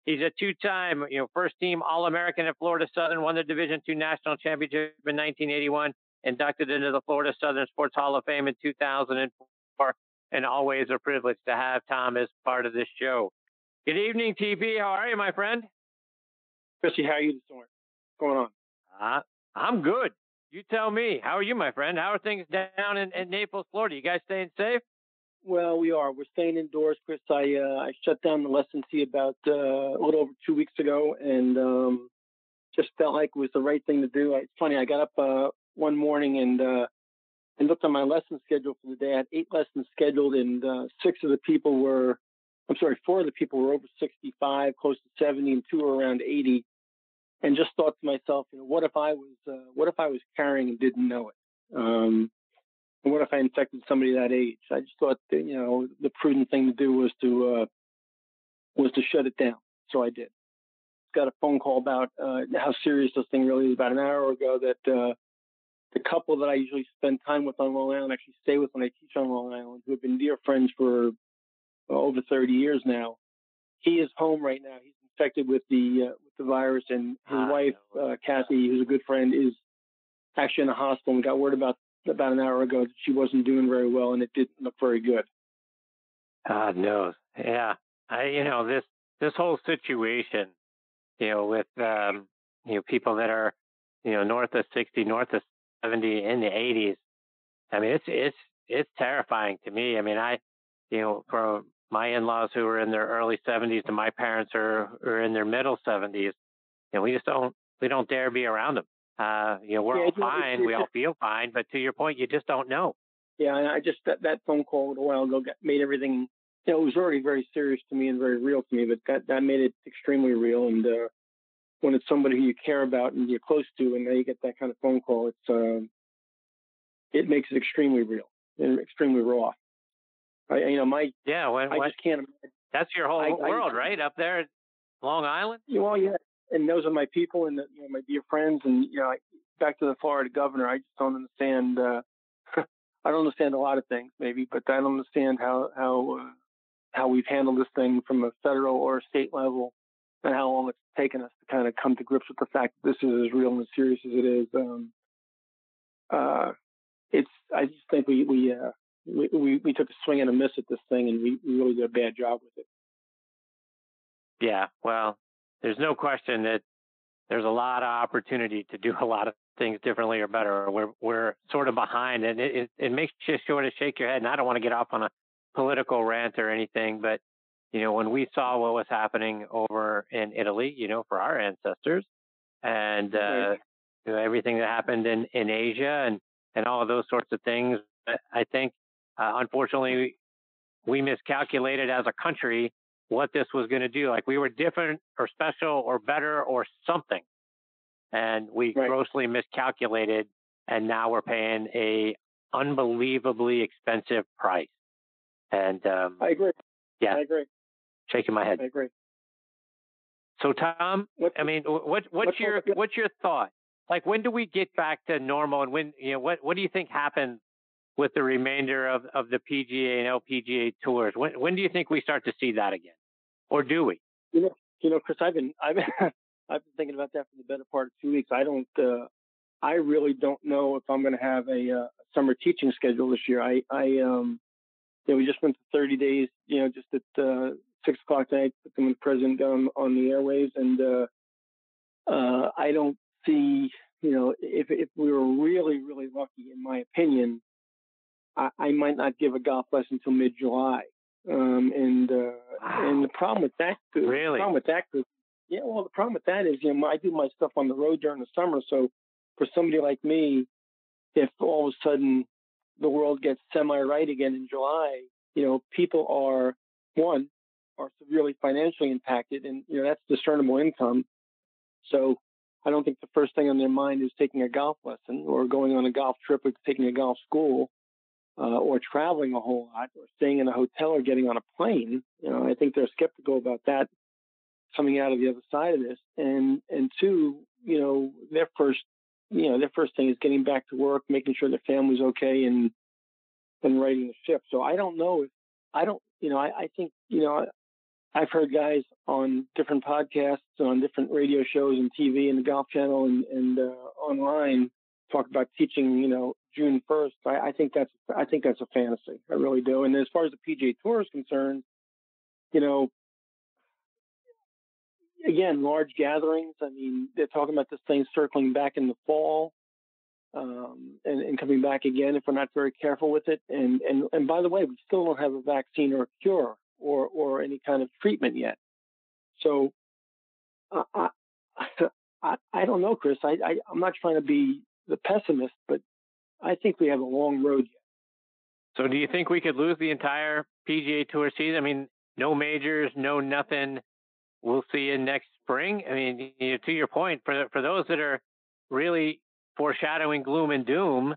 He's a two-time, you know, first-team All-American at Florida Southern, won the Division II National Championship in 1981, inducted into the Florida Southern Sports Hall of Fame in 2004, and always a privilege to have Tom as part of this show. Good evening, TP. How are you, my friend? Chrissy, how are you this morning? What's going on? Uh, I'm good. You tell me. How are you, my friend? How are things down in, in Naples, Florida? You guys staying safe? Well, we are. We're staying indoors, Chris. I uh, I shut down the lesson C about uh, a little over two weeks ago, and um, just felt like it was the right thing to do. It's funny. I got up uh, one morning and uh, and looked on my lesson schedule for the day. I had eight lessons scheduled, and uh, six of the people were, I'm sorry, four of the people were over 65, close to 70, and two were around 80. And just thought to myself, you know, what if I was, uh, what if I was carrying and didn't know it? Um, and what if I infected somebody that age? I just thought that, you know, the prudent thing to do was to, uh, was to shut it down. So I did. Got a phone call about, uh, how serious this thing really is about an hour ago that, uh, the couple that I usually spend time with on Long Island, actually stay with when I teach on Long Island, who have been dear friends for uh, over 30 years now. He is home right now. He's infected with the uh, with the virus, and his Ah, wife uh, Kathy, who's a good friend, is actually in the hospital. We got word about about an hour ago that she wasn't doing very well, and it didn't look very good. God knows. Yeah. I you know, this this whole situation, you know, with um you know, people that are, you know, north of sixty, north of seventy, in the eighties. I mean it's it's it's terrifying to me. I mean I you know, from my in laws who are in their early seventies to my parents are are in their middle seventies, and we just don't we don't dare be around them. Uh, you know, we're Yeah, all it's- fine, we it's- all feel fine, but to your point, you just don't know. Yeah, and I just that, that phone call a while ago got, made everything. You know, it was already very serious to me and very real to me, but that that made it extremely real. And uh, when it's somebody who you care about and you're close to, and now you get that kind of phone call, it's um, it makes it extremely real and extremely raw. I, you know, my Yeah, when, I just can't imagine. that's your whole I- I- world, right? Up there at Long Island? Well, yeah, and those are my people and you know my dear friends, and you know, I, back to the Florida governor, I just don't understand. Uh, [LAUGHS] I don't understand a lot of things, maybe, but I don't understand how how uh, how we've handled this thing from a federal or a state level, and how long it's taken us to kind of come to grips with the fact that this is as real and as serious as it is. Um, uh, it's I just think we we, uh, we we we took a swing and a miss at this thing, and we, we really did a bad job with it. Yeah, well, there's no question that there's a lot of opportunity to do [LAUGHS] a lot of things differently or better. We're we're sort of behind, and it it, it makes you sort of shake your head. And I don't want to get off on a political rant or anything, but you know, when we saw what was happening over in Italy, you know, for our ancestors, and uh, you know, everything that happened in in Asia and and all of those sorts of things, I- I think, uh, unfortunately, we miscalculated as a country what this was going to do. Like we were different or special or better or something. And we Right. grossly miscalculated and now we're paying a unbelievably expensive price. And um, I agree. Yeah. I agree. shaking my head. I agree. So Tom, What's- I mean, what what's what's- your what's your thought? Like, when do we get back to normal, and when you know what what do you think happens with the remainder of of the PGA and LPGA tours? When when do you think we start to see that again, or do we? You know, you know, Chris, I've been [LAUGHS] I've been I've been thinking about that for the better part of two weeks. I don't uh, I really don't know if I'm going to have a uh, summer teaching schedule this year. I I um you know, we just went to 30 days, you know, just at uh, six o'clock tonight, with the president on on the airwaves, and uh, uh, I don't see, you know, if if we were really really lucky, in my opinion, I, I might not give a golf lesson until mid July. Um, and uh, Wow. and the problem with that, Really? the problem with that yeah, well, the problem with that is, you know, I do my stuff on the road during the summer, so for somebody like me, if all of a sudden the world gets semi right again in July, you know, people are one are severely financially impacted, and you know that's discernible income. So I don't think the first thing on their mind is taking a golf lesson or going on a golf trip or taking a golf school uh, or traveling a whole lot or staying in a hotel or getting on a plane. You know, I think they're skeptical about that coming out of the other side of this. And and two, you know, their first you know, their first thing is getting back to work, making sure their family's okay and and righting the ship. So I don't know if I don't you know, I, I think, you know, I've heard guys on different podcasts, on different radio shows and TV and the Golf Channel and, and uh, online talk about teaching, you know, June 1st. I, I think that's I think that's a fantasy. I really do. And as far as the PGA Tour is concerned, you know, again, large gatherings. I mean, they're talking about this thing circling back in the fall. Um, and, and coming back again if we're not very careful with it. And, and and by the way, we still don't have a vaccine or a cure or or any kind of treatment yet. So I I, [LAUGHS] I, don't know, Chris. I, I I'm not trying to be the pessimist, but I think we have a long road yet. So do you think we could lose the entire PGA Tour season? I mean, no majors, no nothing. We'll see you next spring. I mean, you know, to your point, for for those that are really foreshadowing gloom and doom,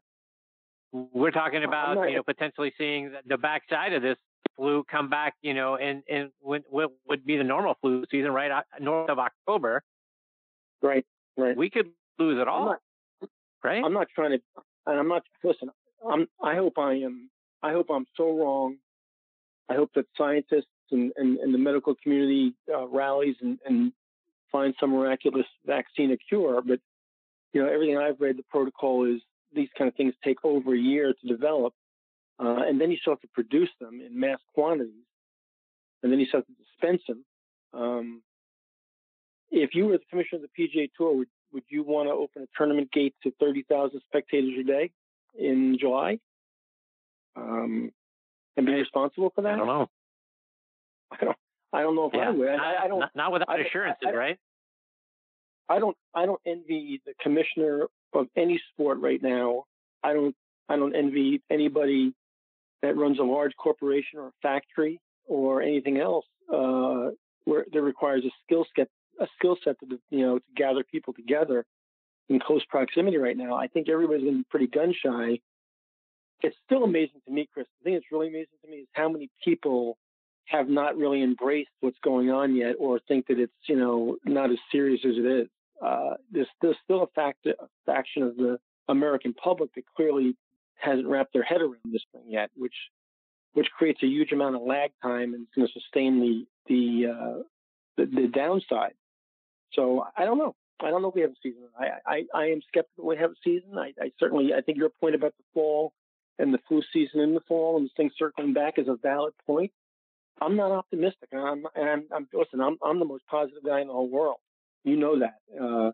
we're talking about not- you know potentially seeing the, backside of this flu come back. You know, and and when what would be the normal flu season, right uh, north of October, Right, right. we could lose it all, right? I'm not trying to, and I'm not. Listen, I'm. I hope I am. I hope I'm so wrong. I hope that scientists and, and, and the medical community uh, rallies and, and find some miraculous vaccine or cure. But you know, everything I've read, the protocol is these kind of things take over a year to develop, uh, and then you still have to produce them in mass quantities, and then you still have to dispense them. Um, if you were the commissioner of the PGA Tour, would would you want to open a tournament gate to 30,000 spectators a day in July? Um, and be responsible for that? I don't know. [LAUGHS] I don't, I don't know if I Yeah, would. not, I, I don't. not, not without I- assurances, I- I- right? I don't. I don't envy the commissioner of any sport right now. I don't. I don't envy anybody that runs a large corporation or a factory or anything else uh, where that requires a skill set, a skill set to you know to gather people together in close proximity right now. I think everybody's been pretty gun shy. It's still amazing to me, Chris. The thing that's really amazing to me is how many people have not really embraced what's going on yet, or think that it's you know not as serious as it is. Uh, there's, there's still a, fact, a faction of the American public that clearly hasn't wrapped their head around this thing yet, which which creates a huge amount of lag time and is going to sustain the the, uh, the the downside. So I don't know. I don't know if we have a season. I I, I am skeptical we have a season. I, I certainly I think your point about the fall and the flu season in the fall and this thing circling back is a valid point. I'm not optimistic. I'm and I'm, I'm listen. I'm I'm the most positive guy in the whole world. You know that. Uh,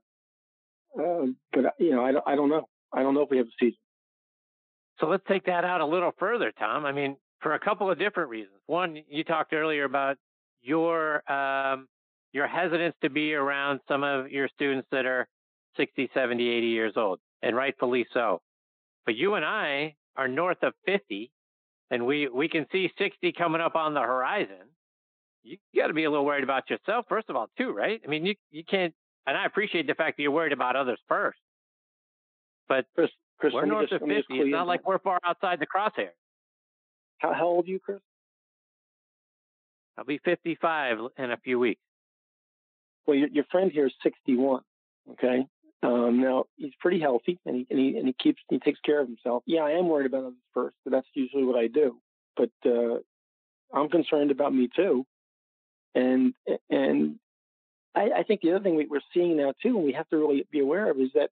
uh, but you know I I don't know. I don't know if we have a season. So let's take that out a little further, Tom. I mean, for a couple of different reasons. One, you talked earlier about your um, your hesitance to be around some of your students that are 60, 70, 80 years old, and rightfully so. But you and I are north of 50, and we, we can see 60 coming up on the horizon. You got to be a little worried about yourself, first of all, too, right? I mean, you you can't. And I appreciate the fact that you're worried about others first. But Chris, Chris, we're north just- of let me just 50. It's not like we're far outside the crosshairs. how, how old are you, Chris? I'll be 55 in a few weeks. Well, your, your friend here is 61. Okay. Um, now he's pretty healthy and he, and he, and he keeps, he takes care of himself. Yeah, I am worried about others first, but that's usually what I do. But, uh, I'm concerned about me too. And, and I, I think the other thing we, we're seeing now too, and we have to really be aware of is that,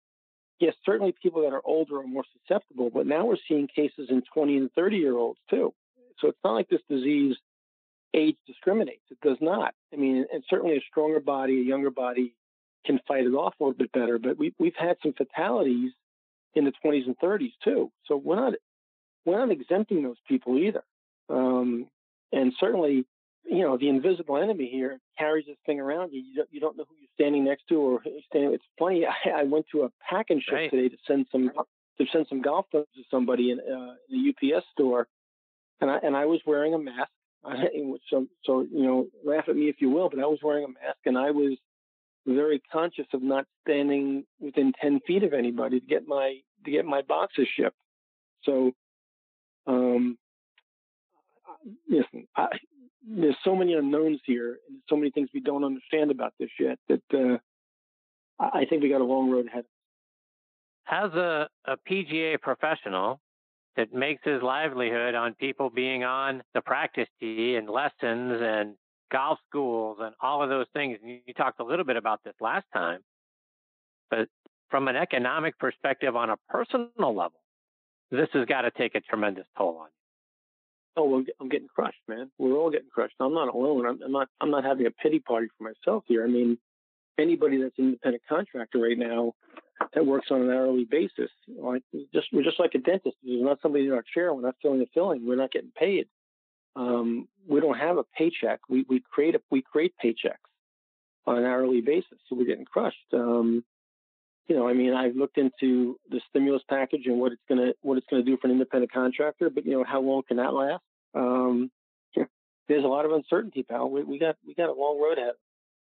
yes, certainly people that are older are more susceptible, but now we're seeing cases in 20 and 30 year olds too. So it's not like this disease age discriminates. It does not. I mean, and certainly a stronger body, a younger body can fight it off a little bit better. But we, we've had some fatalities in the 20s and 30s too. So we're not we're not exempting those people either. Um, and certainly, you know, the invisible enemy here carries this thing around you. You don't, you don't know who you're standing next to or standing. It's funny. [LAUGHS] I, I went to a pack and ship right. today to send some to send some golf clubs to somebody in, uh, in the UPS store, and I and I was wearing a mask. So so you know, laugh at me if you will, but I was wearing a mask and I was very conscious of not standing within ten feet of anybody to get my to get my boxes shipped. So, um, listen, I, there's so many unknowns here, and so many things we don't understand about this yet that uh, I think we got a long road ahead. As a, a PGA professional that makes his livelihood on people being on the practice tee and lessons and golf schools and all of those things, and you talked a little bit about this last time, but from an economic perspective on a personal level, this has got to take a tremendous toll on you oh, well, I'm getting crushed, man. We're all getting crushed. I'm not alone. I'm, I'm not. I'm not having a pity party for myself here. I mean, anybody that's an independent contractor right now that works on an hourly basis, like just we're just like a dentist. There's not somebody in our chair. We're not filling a filling. We're not getting paid. Um, we don't have a paycheck. We we create a, we create paychecks on an hourly basis, so we're getting crushed. Um, you know, I mean, I've looked into the stimulus package and what it's gonna what it's gonna do for an independent contractor, but you know, how long can that last? Um, [LAUGHS] there's a lot of uncertainty, pal. We, we got we got a long road ahead.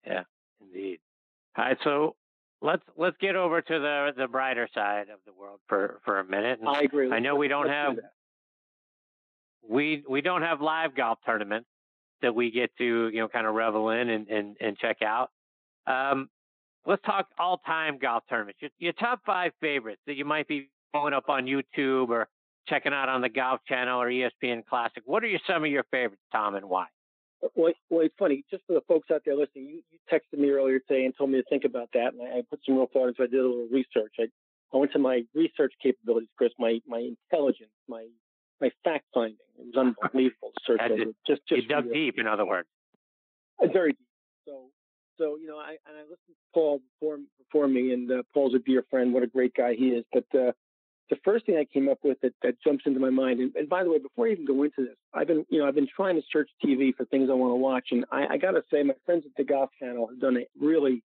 Yeah, indeed. All right, so let's let's get over to the the brighter side of the world for for a minute. And I agree. I know we don't have do we we don't have live golf tournaments that we get to you know kind of revel in and and, and check out. Um, let's talk all time golf tournaments. Your, your, top five favorites that you might be pulling up on YouTube or checking out on the Golf Channel or ESPN Classic. What are your, some of your favorites, Tom, and why? Well, well, it's funny. Just for the folks out there listening, you, you texted me earlier today and told me to think about that, and I, I put some real thought into. it. I did a little research. I, I went to my research capabilities, Chris. My my intelligence, my my fact finding. It was [LAUGHS] unbelievable search over. Just just you dug deep, in other words. Uh, very deep. So so you know, I and I listened to Paul before before me, and uh, Paul's a dear friend. What a great guy he is. But uh, the first thing I came up with that, that jumps into my mind, and, and by the way, before I even go into this, I've been you know I've been trying to search TV for things I want to watch, and I, I got to say, my friends at the Golf Channel have done a really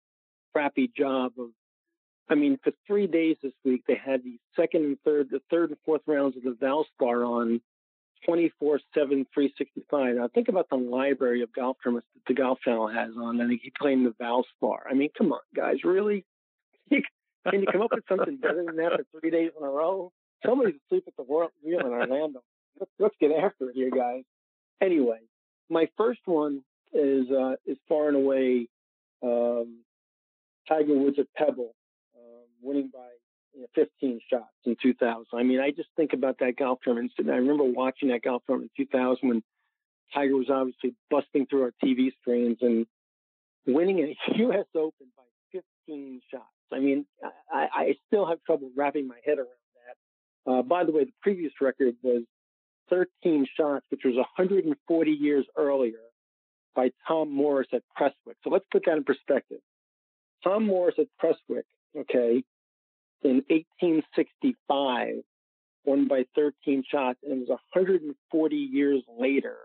crappy job of. I mean, for three days this week, they had the second and third, the third and fourth rounds of the Valspar on 24 7, 365. Now, think about the library of golf tournaments that the Golf Channel has on, and he playing the Valspar. I mean, come on, guys, really? [LAUGHS] Can you come up with something better than that for three days in a row? Somebody's asleep at the wheel in Orlando. Let's, get after it here, guys. Anyway, my first one is uh, is far and away um, Tiger Woods at Pebble, um, winning by you know, 15 shots in 2000. I mean, I just think about that golf tournament. And I remember watching that golf tournament in 2000 when Tiger was obviously busting through our TV screens and winning a [LAUGHS] U.S. Open by 15 shots. I mean, I, I still have trouble wrapping my head around that. Uh, by the way, the previous record was 13 shots, which was 140 years earlier by Tom Morris at Prestwick. So let's put that in perspective. Tom Morris at Prestwick, okay, in 1865, won by 13 shots, and it was 140 years later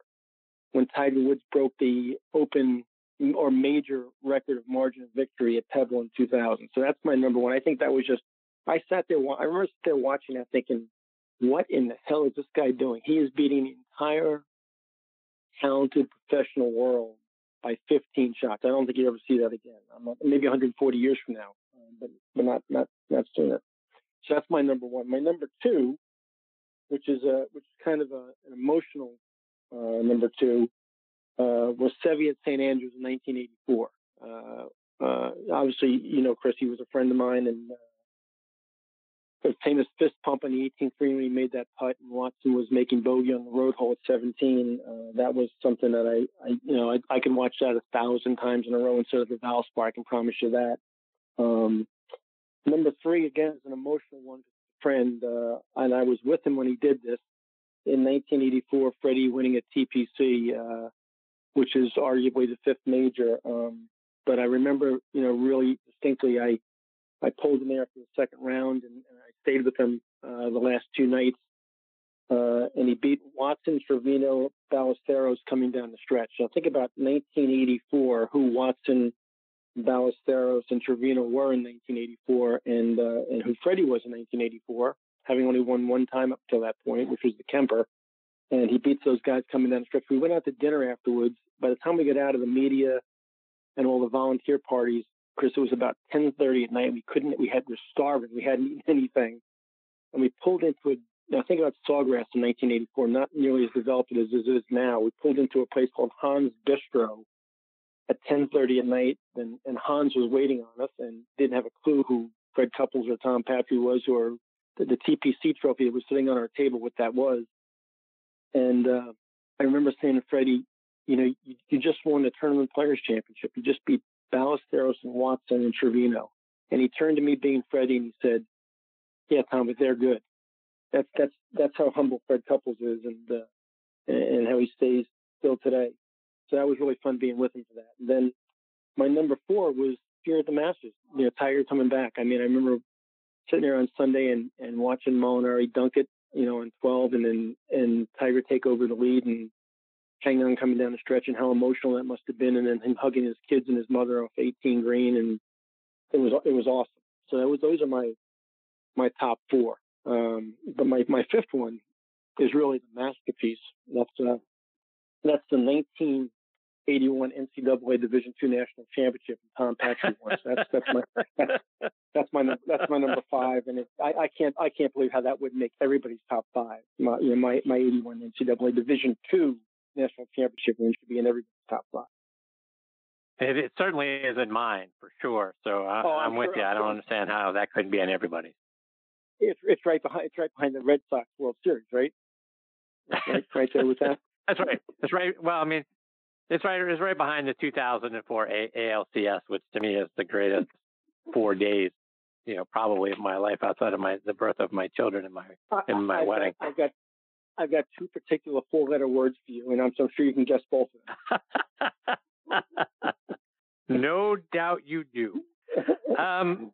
when Tiger Woods broke the Open or major record of margin of victory at Pebble in 2000. So that's my number one. I think that was just. I sat there. I remember sitting there watching that, thinking, "What in the hell is this guy doing? He is beating the entire talented professional world by 15 shots. I don't think you ever see that again. maybe 140 years from now, um, but but not not not sooner. So that's my number one. My number two, which is a which is kind of a, an emotional uh, number two, uh, was Seve at St Andrews in 1984. Uh, Uh, obviously, you know, Chris, he was a friend of mine, and uh, the famous fist pump on the 18th green when he made that putt, and Watson was making bogey on the road hole at 17. Uh, that was something that I, I you know, I, I can watch that a thousand times in a row instead of a Valspar. I can promise you that. Um, number three, again, is an emotional one. Friend, uh, and I was with him when he did this in 1984. Freddie winning at TPC, uh, which is arguably the fifth major. Um, but I remember, you know, really distinctly, I I pulled him there for the second round, and, and I stayed with him uh, the last two nights. Uh, and he beat Watson, Trevino, Ballesteros coming down the stretch. So think about 1984, who Watson, Ballesteros, and Trevino were in 1984, and uh, and who Freddie was in 1984, having only won one time up till that point, which was the Kemper. And he beats those guys coming down the stretch. We went out to dinner afterwards. By the time we got out of the media and all the volunteer parties, Chris, it was about 10:30 at night. We couldn't. We had. We were starving. We hadn't [LAUGHS] eaten anything, and we pulled into a. Now think about Sawgrass in 1984, not nearly as developed as it is now. We pulled into a place called Hans Bistro at 10:30 at night, and, and Hans was waiting on us and didn't have a clue who Fred Couples or Tom Patri was, or the, the TPC trophy that was sitting on our table, what that was. And uh, I remember saying to Freddie, you know, you, you just won the Tournament Players Championship. You just beat Ballesteros and Watson and Trevino. And he turned to me, being Freddie, and he said, "Yeah, Tom, but they're good." That's that's that's how humble Fred Couples is, and uh, and how he stays still today. So that was really fun being with him for that. And then my number four was here at the Masters. You know, Tiger coming back. I mean, I remember sitting there on Sunday and and watching Molinari dunk it, you know, in 12, and then and Tiger take over the lead and hanging on coming down the stretch and how emotional that must have been, and then him hugging his kids and his mother off 18 green, and it was it was awesome. So that was those are my my top four. Um, but my my fifth one is really the masterpiece. That's uh, that's the 1981 NCAA Division II National Championship and Tom Patri won. So that's that's my that's, that's my that's my number five, and it, I, I can't I can't believe how that would make everybody's top five. My you know, my my 81 NCAA Division II national championship win should be in everybody's top five. It, it certainly isn't mine for sure. So I, Oh, I'm, I'm with sure- you. I don't sure. understand how that couldn't be in everybody. It's it's right behind it's right behind the Red Sox World Series, right? Right, right there with that. [LAUGHS] That's right. That's right. Well, I mean, it's right. It's right behind the 2004 A- ALCS, which to me is the greatest four days, you know, probably of my life outside of my the birth of my children and my I- in my I've wedding. I've got I've got two particular four letter words for you, and I'm so sure you can guess both of them. [LAUGHS] no doubt you do. Um,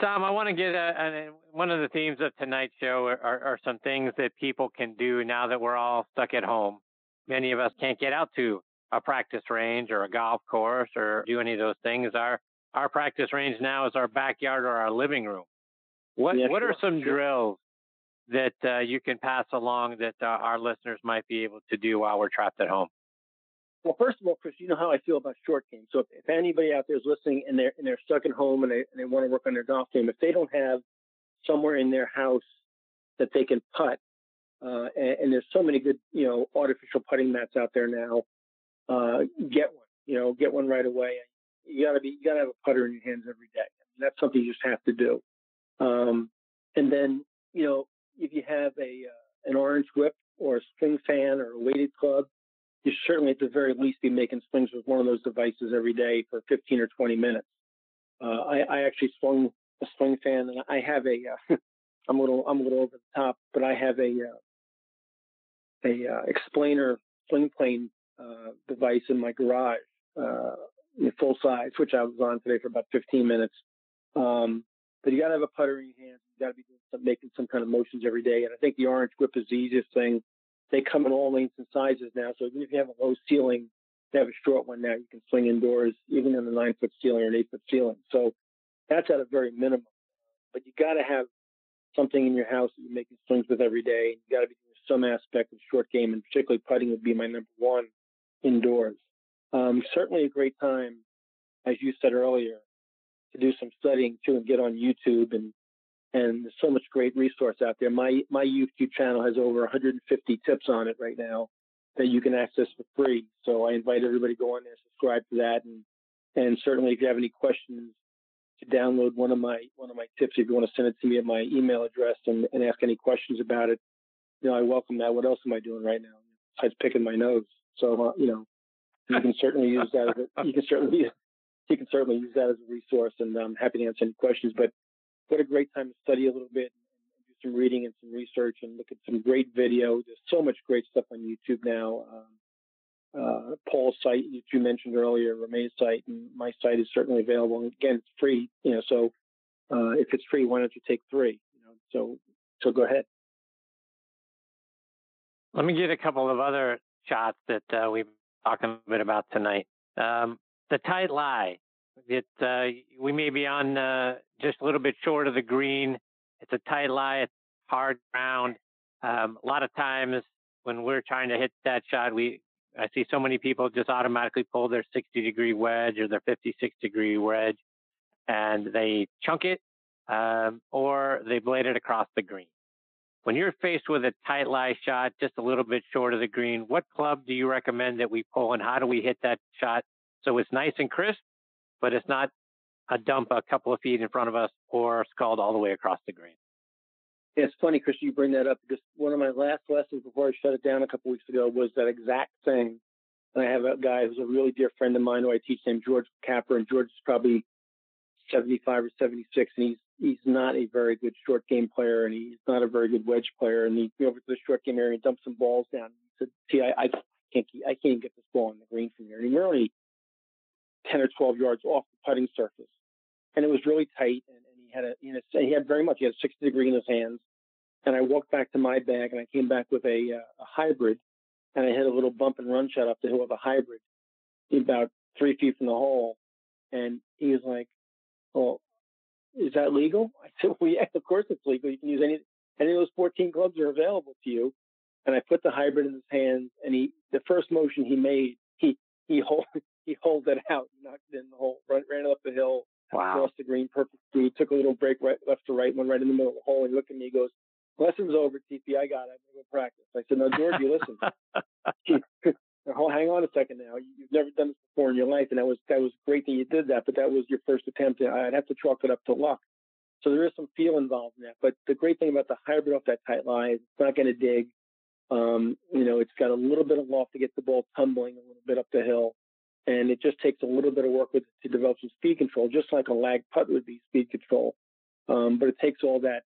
Tom, I want to get a, a, one of the themes of tonight's show are, are, are some things that people can do now that we're all stuck at home. Many of us can't get out to a practice range or a golf course or do any of those things. Our our practice range now is our backyard or our living room. What what are sure, some sure. drills that uh, you can pass along that uh, our listeners might be able to do while we're trapped at home? Well, first of all, Chris, you know how I feel about short games. So if, if anybody out there is listening and they're and they're stuck at home and they and they want to work on their golf game, if they don't have somewhere in their house that they can putt, uh, and, and there's so many good, you know, artificial putting mats out there now, uh, get one. You know, get one right away. You gotta be, you gotta have a putter in your hands every day. That's something you just have to do. Um, and then, you know, if you have a uh, an orange whip or a string fan or a weighted club, you certainly at the very least be making swings with one of those devices every day for 15 or 20 minutes. Uh, I, I actually swung a swing fan, and I have a. Uh, [LAUGHS] I'm a little I'm a little over the top, but I have a uh, a Explanar swing plane uh, device in my garage, uh, full size, which I was on today for about 15 minutes. Um, but you got to have a putter in your hands. You got to be some, making some kind of motions every day. And I think the orange grip is the easiest thing. They come in all lengths and sizes now. So even if you have a low ceiling, they have a short one now. You can swing indoors, even in a nine foot ceiling or an eight foot ceiling. So that's at a very minimum. But you got to have something in your house that you're making swings with every day. You got to be doing some aspect of short game, and particularly putting would be my number one indoors. Um, certainly a great time, as you said earlier, to do some studying too and get on YouTube and and there's so much great resource out there. My my YouTube channel has over 150 tips on it right now that you can access for free. So I invite everybody to go on there, subscribe to that, and And certainly, if you have any questions, to download one of my one of my tips. If you want to send it to me at my email address and, and ask any questions about it, you know, I welcome that. What else am I doing right now? Besides picking my nose. So, uh, you know, you can certainly use that. As a, you can certainly you can certainly use that as a resource, and I'm happy to answer any questions. But what a great time to study a little bit and do some reading and some research and look at some great video. There's so much great stuff on YouTube now. Um, uh, Paul's site, which you mentioned earlier, Ramee's site, and my site is certainly available. And again, it's free, you know. So uh, if it's free, why don't you take three? You know, so so go ahead. Let me get a couple of other shots that uh, we've talking a bit about tonight. Um, the tight lie. It uh, we may be on uh, just a little bit short of the green. It's a tight lie. It's hard ground. Um, a lot of times when we're trying to hit that shot, we I see so many people just automatically pull their 60 degree wedge or their 56 degree wedge, and they chunk it um, or they blade it across the green. When you're faced with a tight lie shot just a little bit short of the green, what club do you recommend that we pull and how do we hit that shot so it's nice and crisp, but it's not a dump a couple of feet in front of us or scald all the way across the green? Yeah, it's funny, Chris, you bring that up because one of my last lessons before I shut it down a couple weeks ago was that exact thing. And I have a guy who's a really dear friend of mine who I teach named George Capper, and George is probably 75 or 76, and he's he's not a very good short game player, and he's not a very good wedge player. And he over to the short game area and dumped some balls down. He said, "See, I, I can't I can't get this ball on the green from here." And we're only 10 or 12 yards off the putting surface, and it was really tight. And, and he had a, you know, he had very much, he had a 60 degree in his hands, and I walked back to my bag and I came back with a, uh, a hybrid and I hit a little bump and run shot up the hill with a hybrid about three feet from the hole. And he was like, well, is that legal? [LAUGHS] I said, well, yeah, of course it's legal. You can use any, any of those 14 clubs are available to you. And I put the hybrid in his hands and he, the first motion he made, he, he hold, [LAUGHS] he holed it out, knocked it in the hole, ran, ran it up the hill, wow. crossed the green, perfect speed, took a little break right, left to right, went right in the middle of the hole. He looked at me, he goes, lesson's over, TP. I got it. I'm going to practice. I said, no, George, you listen. [LAUGHS] oh, hang on a second now. You've never done this before in your life, and that was that was great that you did that. But that was your first attempt. I'd have to chalk it up to luck. So there is some feel involved in that. But the great thing about the hybrid off that tight lie is it's not going to dig. Um, you know, it's got a little bit of loft to get the ball tumbling a little bit up the hill. And it just takes a little bit of work with to develop some speed control, just like a lag putt would be speed control. Um, but it takes all that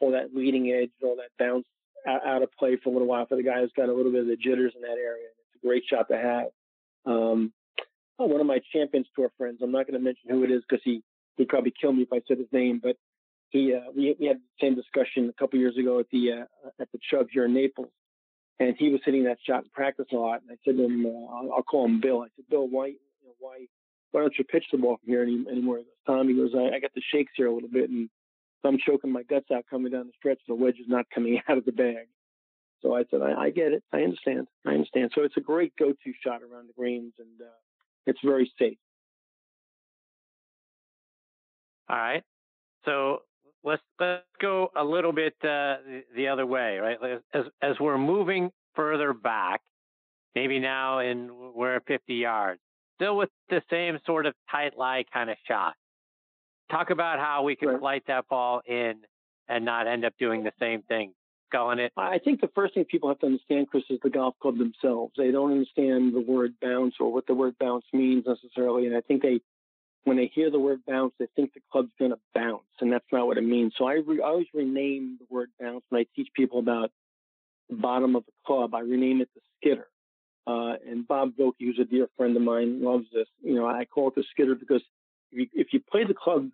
all that leading edge, all that bounce out, of play for a little while for the guy who's got a little bit of the jitters in that area. Great shot to have. Um, oh, one of my Champions Tour friends, I'm not going to mention who it is because he he'd probably kill me if I said his name, but he uh, we we had the same discussion a couple years ago at the uh, at the Chubb here in Naples, and he was hitting that shot in practice a lot. And I said to him, uh, I'll, I'll call him Bill. I said, Bill, why you know, why why don't you pitch the ball from here any, anymore? He goes, Tom, he goes, I, I got the shakes here a little bit, and so I'm choking my guts out coming down the stretch. The wedge is not coming [LAUGHS] out of the bag. So I said, I, I get it. I understand. I understand. So it's a great go-to shot around the greens, and uh, it's very safe. All right. So let's let's go a little bit uh, the, the other way, right? As as we're moving further back, maybe now in we're at 50 yards, still with the same sort of tight lie kind of shot talk about how we can right. flight that ball in and not end up doing the same thing, going it. I think the first thing people have to understand, Chris, is the golf club themselves. They don't understand the word bounce or what the word bounce means necessarily, and I think they, when they hear the word bounce, they think the club's going to bounce, and that's not what it means. So I, re- I always rename the word bounce when I teach people about the bottom of the club. I rename it the skitter. Uh, and Bob Vokey, who's a dear friend of mine, loves this. You know, I call it the skitter because if you, if you play the club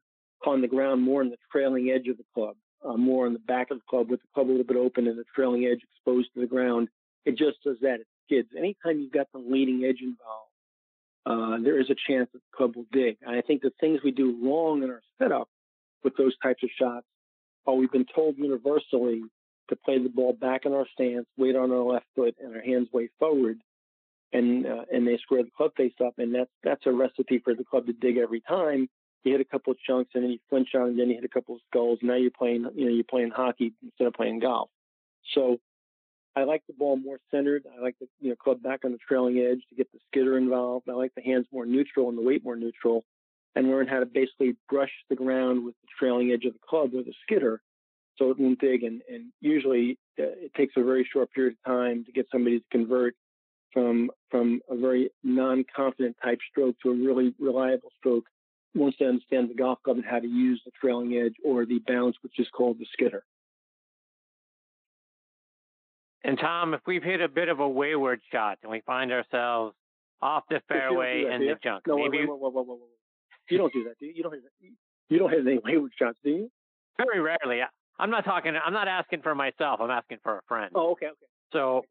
on the ground more in the trailing edge of the club, uh, more on the back of the club with the club a little bit open and the trailing edge exposed to the ground. It just does that. It skids. Anytime you've got the leading edge involved, uh, there is a chance that the club will dig. And I think the things we do wrong in our setup with those types of shots are we've been told universally to play the ball back in our stance, weight on our left foot, and our hands way forward, and uh, and they square the club face up, and that's that's a recipe for the club to dig every time you hit a couple of chunks and then you flinch on and then you hit a couple of skulls. Now you're playing, you know, you're playing hockey instead of playing golf. So I like the ball more centered. I like the you know club back on the trailing edge to get the skidder involved. I like the hands more neutral and the weight more neutral, and learn how to basically brush the ground with the trailing edge of the club with a skidder, so it won't dig. And and usually uh, it takes a very short period of time to get somebody to convert from from a very non-confident type stroke to a really reliable stroke once they understand the golf club and how to use the trailing edge or the bounce, which is called the skidder. And Tom, if we've hit a bit of a wayward shot and we find ourselves off the fairway that, and the junk, no, maybe you don't do that, do you? You don't. Have, you don't have any wayward shots, do you? very rarely. I'm not talking. I'm not asking for myself. I'm asking for a friend. Oh, okay, okay. So,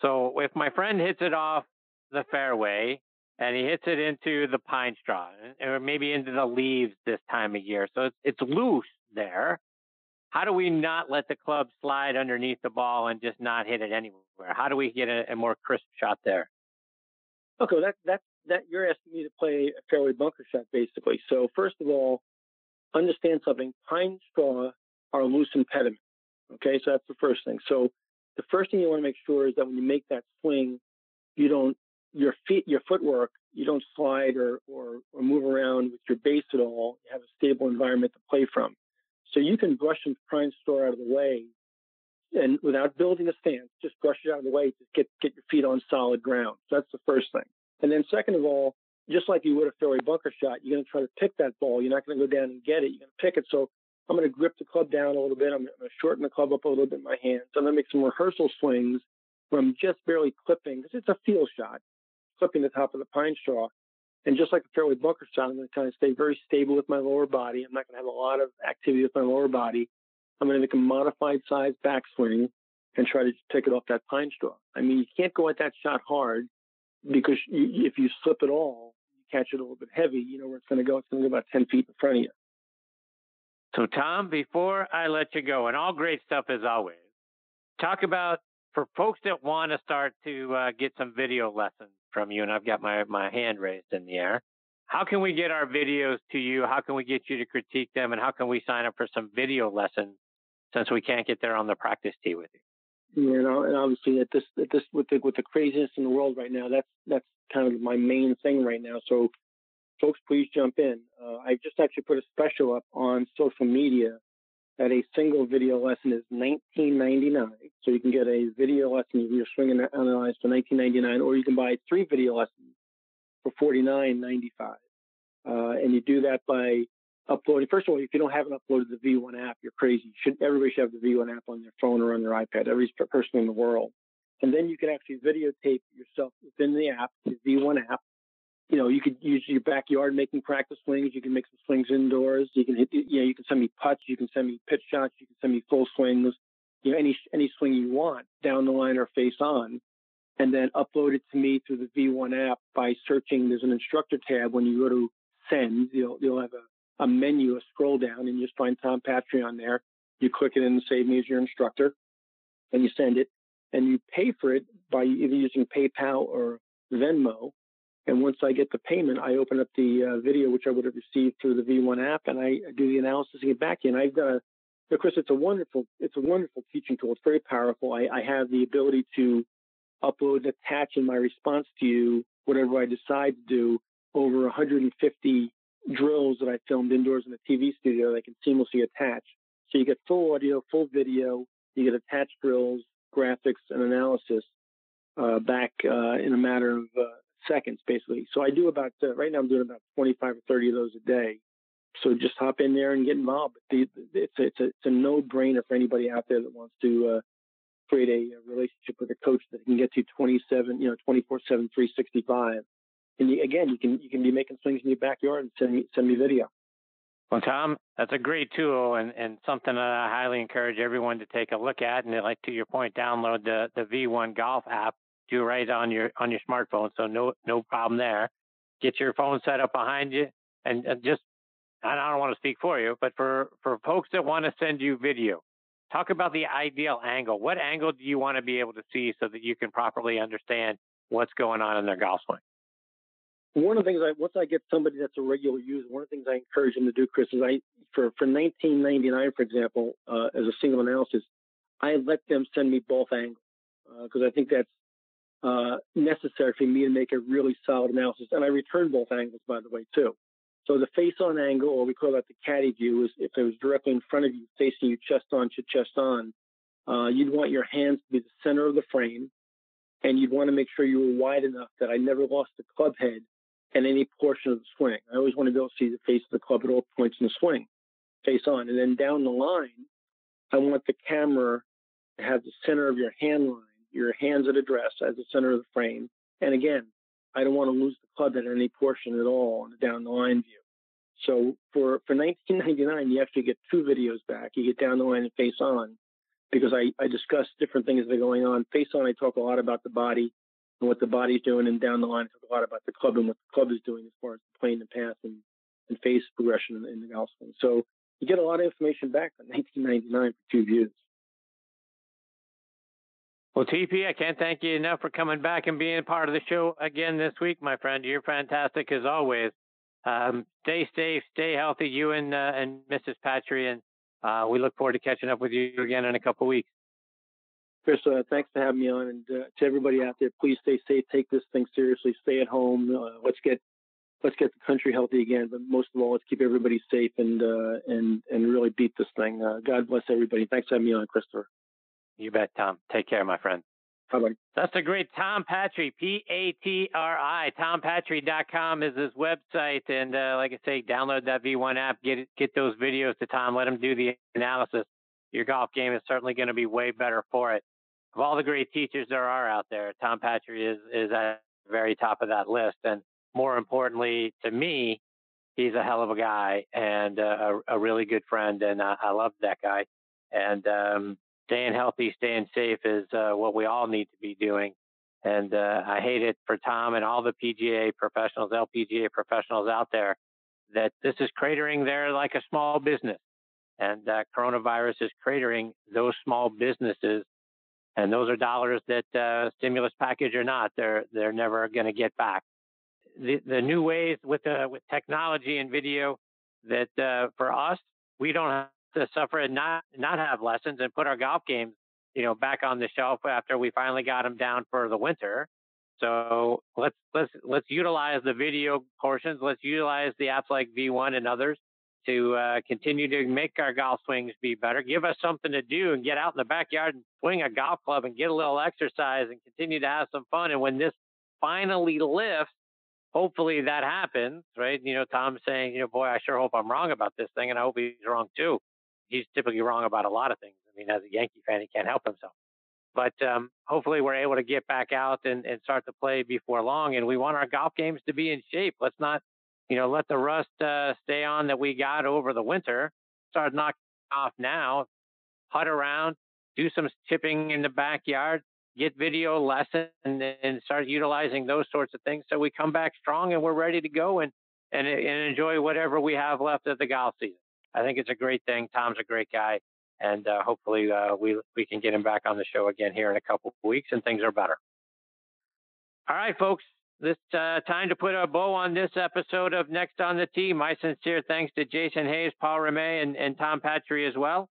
so if my friend hits it off the fairway and he hits it into the pine straw eh, or maybe into the leaves this time of year, so it's, it's loose there how do we not let the club slide underneath the ball and just not hit it anywhere? How do we get a, a more crisp shot there? Okay, that that that you're asking me to play a fairway bunker shot basically. So first of all, understand something. Pine straw are loose impediment. Okay, so that's the first thing. So the first thing you want to make sure is that when you make that swing, you don't your feet your footwork you don't slide or, or, or move around with your base at all. You have a stable environment to play from. So you can brush some pine straw out of the way and without building a stance, just brush it out of the way to get, get your feet on solid ground. So that's the first thing. And then second of all, just like you would a fairway bunker shot, you're going to try to pick that ball. You're not going to go down and get it. You're going to pick it. So I'm going to grip the club down a little bit. I'm going to shorten the club up a little bit in my hands. I'm going to make some rehearsal swings where I'm just barely clipping because it's a feel shot, clipping the top of the pine straw. And just like a fairway bunker shot, I'm going to kind of stay very stable with my lower body. I'm not going to have a lot of activity with my lower body. I'm going to make a modified size backswing and try to take it off that pine straw. I mean, you can't go at that shot hard because you, if you slip at all, you catch it a little bit heavy. You know where it's going to go. It's going to go about 10 feet in front of you. So, Tom, before I let you go, and all great stuff as always, talk about for folks that want to start to uh, get some video lessons from you, and I've got my, my hand raised in the air. How can we get our videos to you? How can we get you to critique them? And how can we sign up for some video lessons since we can't get there on the practice tee with you? You know, and obviously at this at this with the with the craziness in the world right now, that's that's kind of my main thing right now. So, folks, please jump in. Uh, I just actually put a special up on social media that a single video lesson is 19.99. So you can get a video lesson of your swing analyzed for 19.99, or you can buy three video lessons for 49.95. Uh, and you do that by uploading. First of all, if you don't have not uploaded the V1 app, you're crazy. You should everybody should have the V1 app on their phone or on their iPad. Every person in the world. And then you can actually videotape yourself within the app, the V1 app, you know, you could use your backyard making practice swings. You can make some swings indoors. You can hit, you know, you can send me putts. You can send me pitch shots. You can send me full swings. You know, any any swing you want down the line or face on, and then upload it to me through the V1 app by searching. There's an instructor tab when you go to send. You'll you'll have a, a menu, a scroll down, and you just find Tom Patri on there. You click it and save me as your instructor, and you send it, and you pay for it by either using PayPal or Venmo and once I get the payment, I open up the uh, video, which I would have received through the V1 app, and I do the analysis and get back in. I've got a, of course, it's a wonderful, it's a wonderful teaching tool. It's very powerful. I, I have the ability to upload and attach in my response to you whatever I decide to do over 150 drills that I filmed indoors in a TV studio that I can seamlessly attach. So you get full audio, full video, you get attached drills, graphics, and analysis uh, back uh, in a matter of uh, seconds, basically. So I do about uh, right now. I'm doing about 25 or 30 of those a day. So just hop in there and get involved. it's a, it's a, it's a no-brainer for anybody out there that wants to uh, create a, a, relationship with a coach that can get to 27, you know, 24/7, 365. And you, again, you can you can be making swings in your backyard and send me send me video. Well, Tom, that's a great tool and, and something that I highly encourage everyone to take a look at. And like to your point, download the, the V1 Golf app do right on your on your smartphone, so no no problem there. Get your phone set up behind you, and, and just I don't want to speak for you, but for for folks that want to send you video, talk about the ideal angle. What angle do you want to be able to see so that you can properly understand what's going on in their golf swing? One of the things I once I get somebody that's a regular user, one of the things I encourage them to do, Chris, is I for for 1999, for example, uh, as a single analysis, I let them send me both angles because uh, I think that's uh, necessary for me to make a really solid analysis. And I return both angles, by the way, too. So the face-on angle, or we call that the caddy view, is if it was directly in front of you, facing you chest on to chest on, uh, you'd want your hands to be the center of the frame, and you'd want to make sure you were wide enough that I never lost the club head at any portion of the swing. I always want to be able to see the face of the club at all points in the swing, face on. And then down the line, I want the camera to have the center of your hand line, your hands at address as the center of the frame. And again, I don't want to lose the club at any portion at all on the down the line view. So for, for 1999, you actually get two videos back. You get down the line and face on because I, I discuss different things that are going on. Face on, I talk a lot about the body and what the body's doing, and down the line, I talk a lot about the club and what the club is doing as far as playing the path and, and face progression in, the golf swing. So you get a lot of information back on 1999 for two views. Well, TP, I can't thank you enough for coming back and being part of the show again this week, my friend. You're fantastic as always. Um, stay safe, stay healthy, you and uh, and Mrs. Patri, and uh, we look forward to catching up with you again in a couple weeks. Chris, uh, thanks for having me on, and uh, to everybody out there, please stay safe, take this thing seriously, stay at home. Uh, let's get let's get the country healthy again, but most of all, let's keep everybody safe and uh, and and really beat this thing. God bless everybody. Thanks for having me on, Christopher. You bet, Tom. Take care, my friend. Bye-bye. That's the great Tom Patri, P-A-T-R-I. TomPatri.com is his website. And uh, like I say, download that V1 app, get get those videos to Tom, let him do the analysis. Your golf game is certainly going to be way better for it. Of all the great teachers there are out there, Tom Patri is, is at the very top of that list. And more importantly to me, he's a hell of a guy and uh, a, a really good friend. And uh, I love that guy. And um, staying healthy, staying safe is uh, what we all need to be doing. And uh, I hate it for Tom and all the PGA professionals, LPGA professionals out there, that this is cratering their like a small business, and uh, coronavirus is cratering those small businesses. And those are dollars that uh, stimulus package or not, they're they're never going to get back. The the new ways with uh, with technology and video that uh, for us we don't to suffer and not not have lessons and put our golf games, you know, back on the shelf after we finally got them down for the winter. So let's let's let's utilize the video portions. Let's utilize the apps like V1 and others to uh, continue to make our golf swings be better. Give us something to do and get out in the backyard and swing a golf club and get a little exercise and continue to have some fun. And when this finally lifts, hopefully that happens, right? You know, Tom's saying, you know, boy, I sure hope I'm wrong about this thing, and I hope he's wrong too he's typically wrong about a lot of things. I mean, as a Yankee fan, he can't help himself. But um, hopefully, we're able to get back out and, and start to play before long. And we want our golf games to be in shape. Let's not, you know, let the rust uh, stay on that we got over the winter. Start knocking off now. Putt around, do some chipping in the backyard, get video lessons, and, and start utilizing those sorts of things. So we come back strong and we're ready to go and and, and enjoy whatever we have left of the golf season. I think it's a great thing. Tom's a great guy, and uh, hopefully uh, we we can get him back on the show again here in a couple weeks, and things are better. All right, folks. This uh, time to put a bow on this episode of Next on the Tee. My sincere thanks to Jason Hase, Paul Ramee, and, and Tom Patri as well.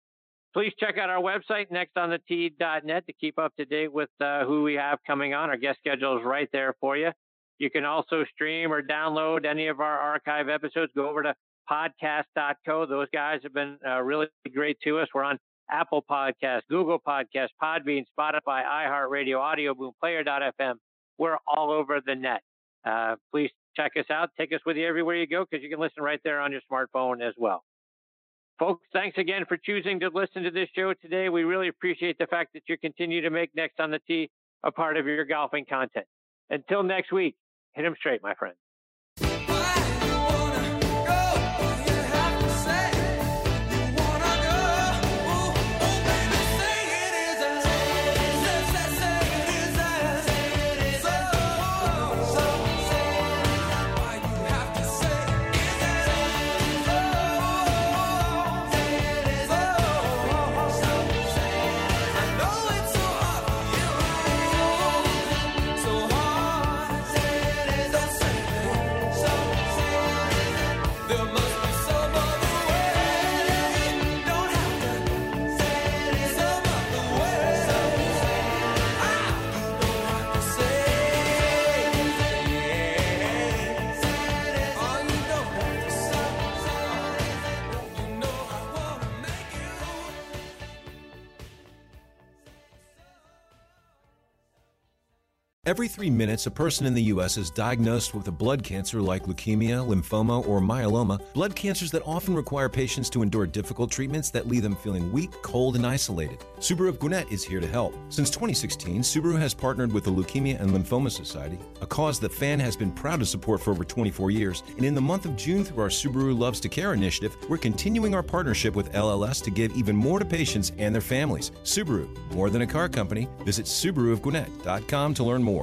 Please check out our website, nextonthetee.net, to keep up to date with uh, who we have coming on. Our guest schedule is right there for you. You can also stream or download any of our archive episodes. Go over to podcast.co. Those guys have been uh, really great to us. We're on Apple Podcast, Google Podcast, Podbean, Spotify, iHeartRadio, Audio Boom, Player.fm. We're all over the net. Uh, please check us out. Take us with you everywhere you go because you can listen right there on your smartphone as well. Folks, thanks again for choosing to listen to this show today. We really appreciate the fact that you continue to make Next on the Tee a part of your golfing content. Until next week, hit them straight, my friends. Every three minutes, a person in the U.S. is diagnosed with a blood cancer like leukemia, lymphoma, or myeloma, blood cancers that often require patients to endure difficult treatments that leave them feeling weak, cold, and isolated. Subaru of Gwinnett is here to help. Since 2016, Subaru has partnered with the Leukemia and Lymphoma Society, a cause that FAN has been proud to support for over 24 years. And in the month of June, through our Subaru Loves to Care initiative, we're continuing our partnership with LLS to give even more to patients and their families. Subaru, more than a car company. Visit SubaruofGwinnett.com to learn more.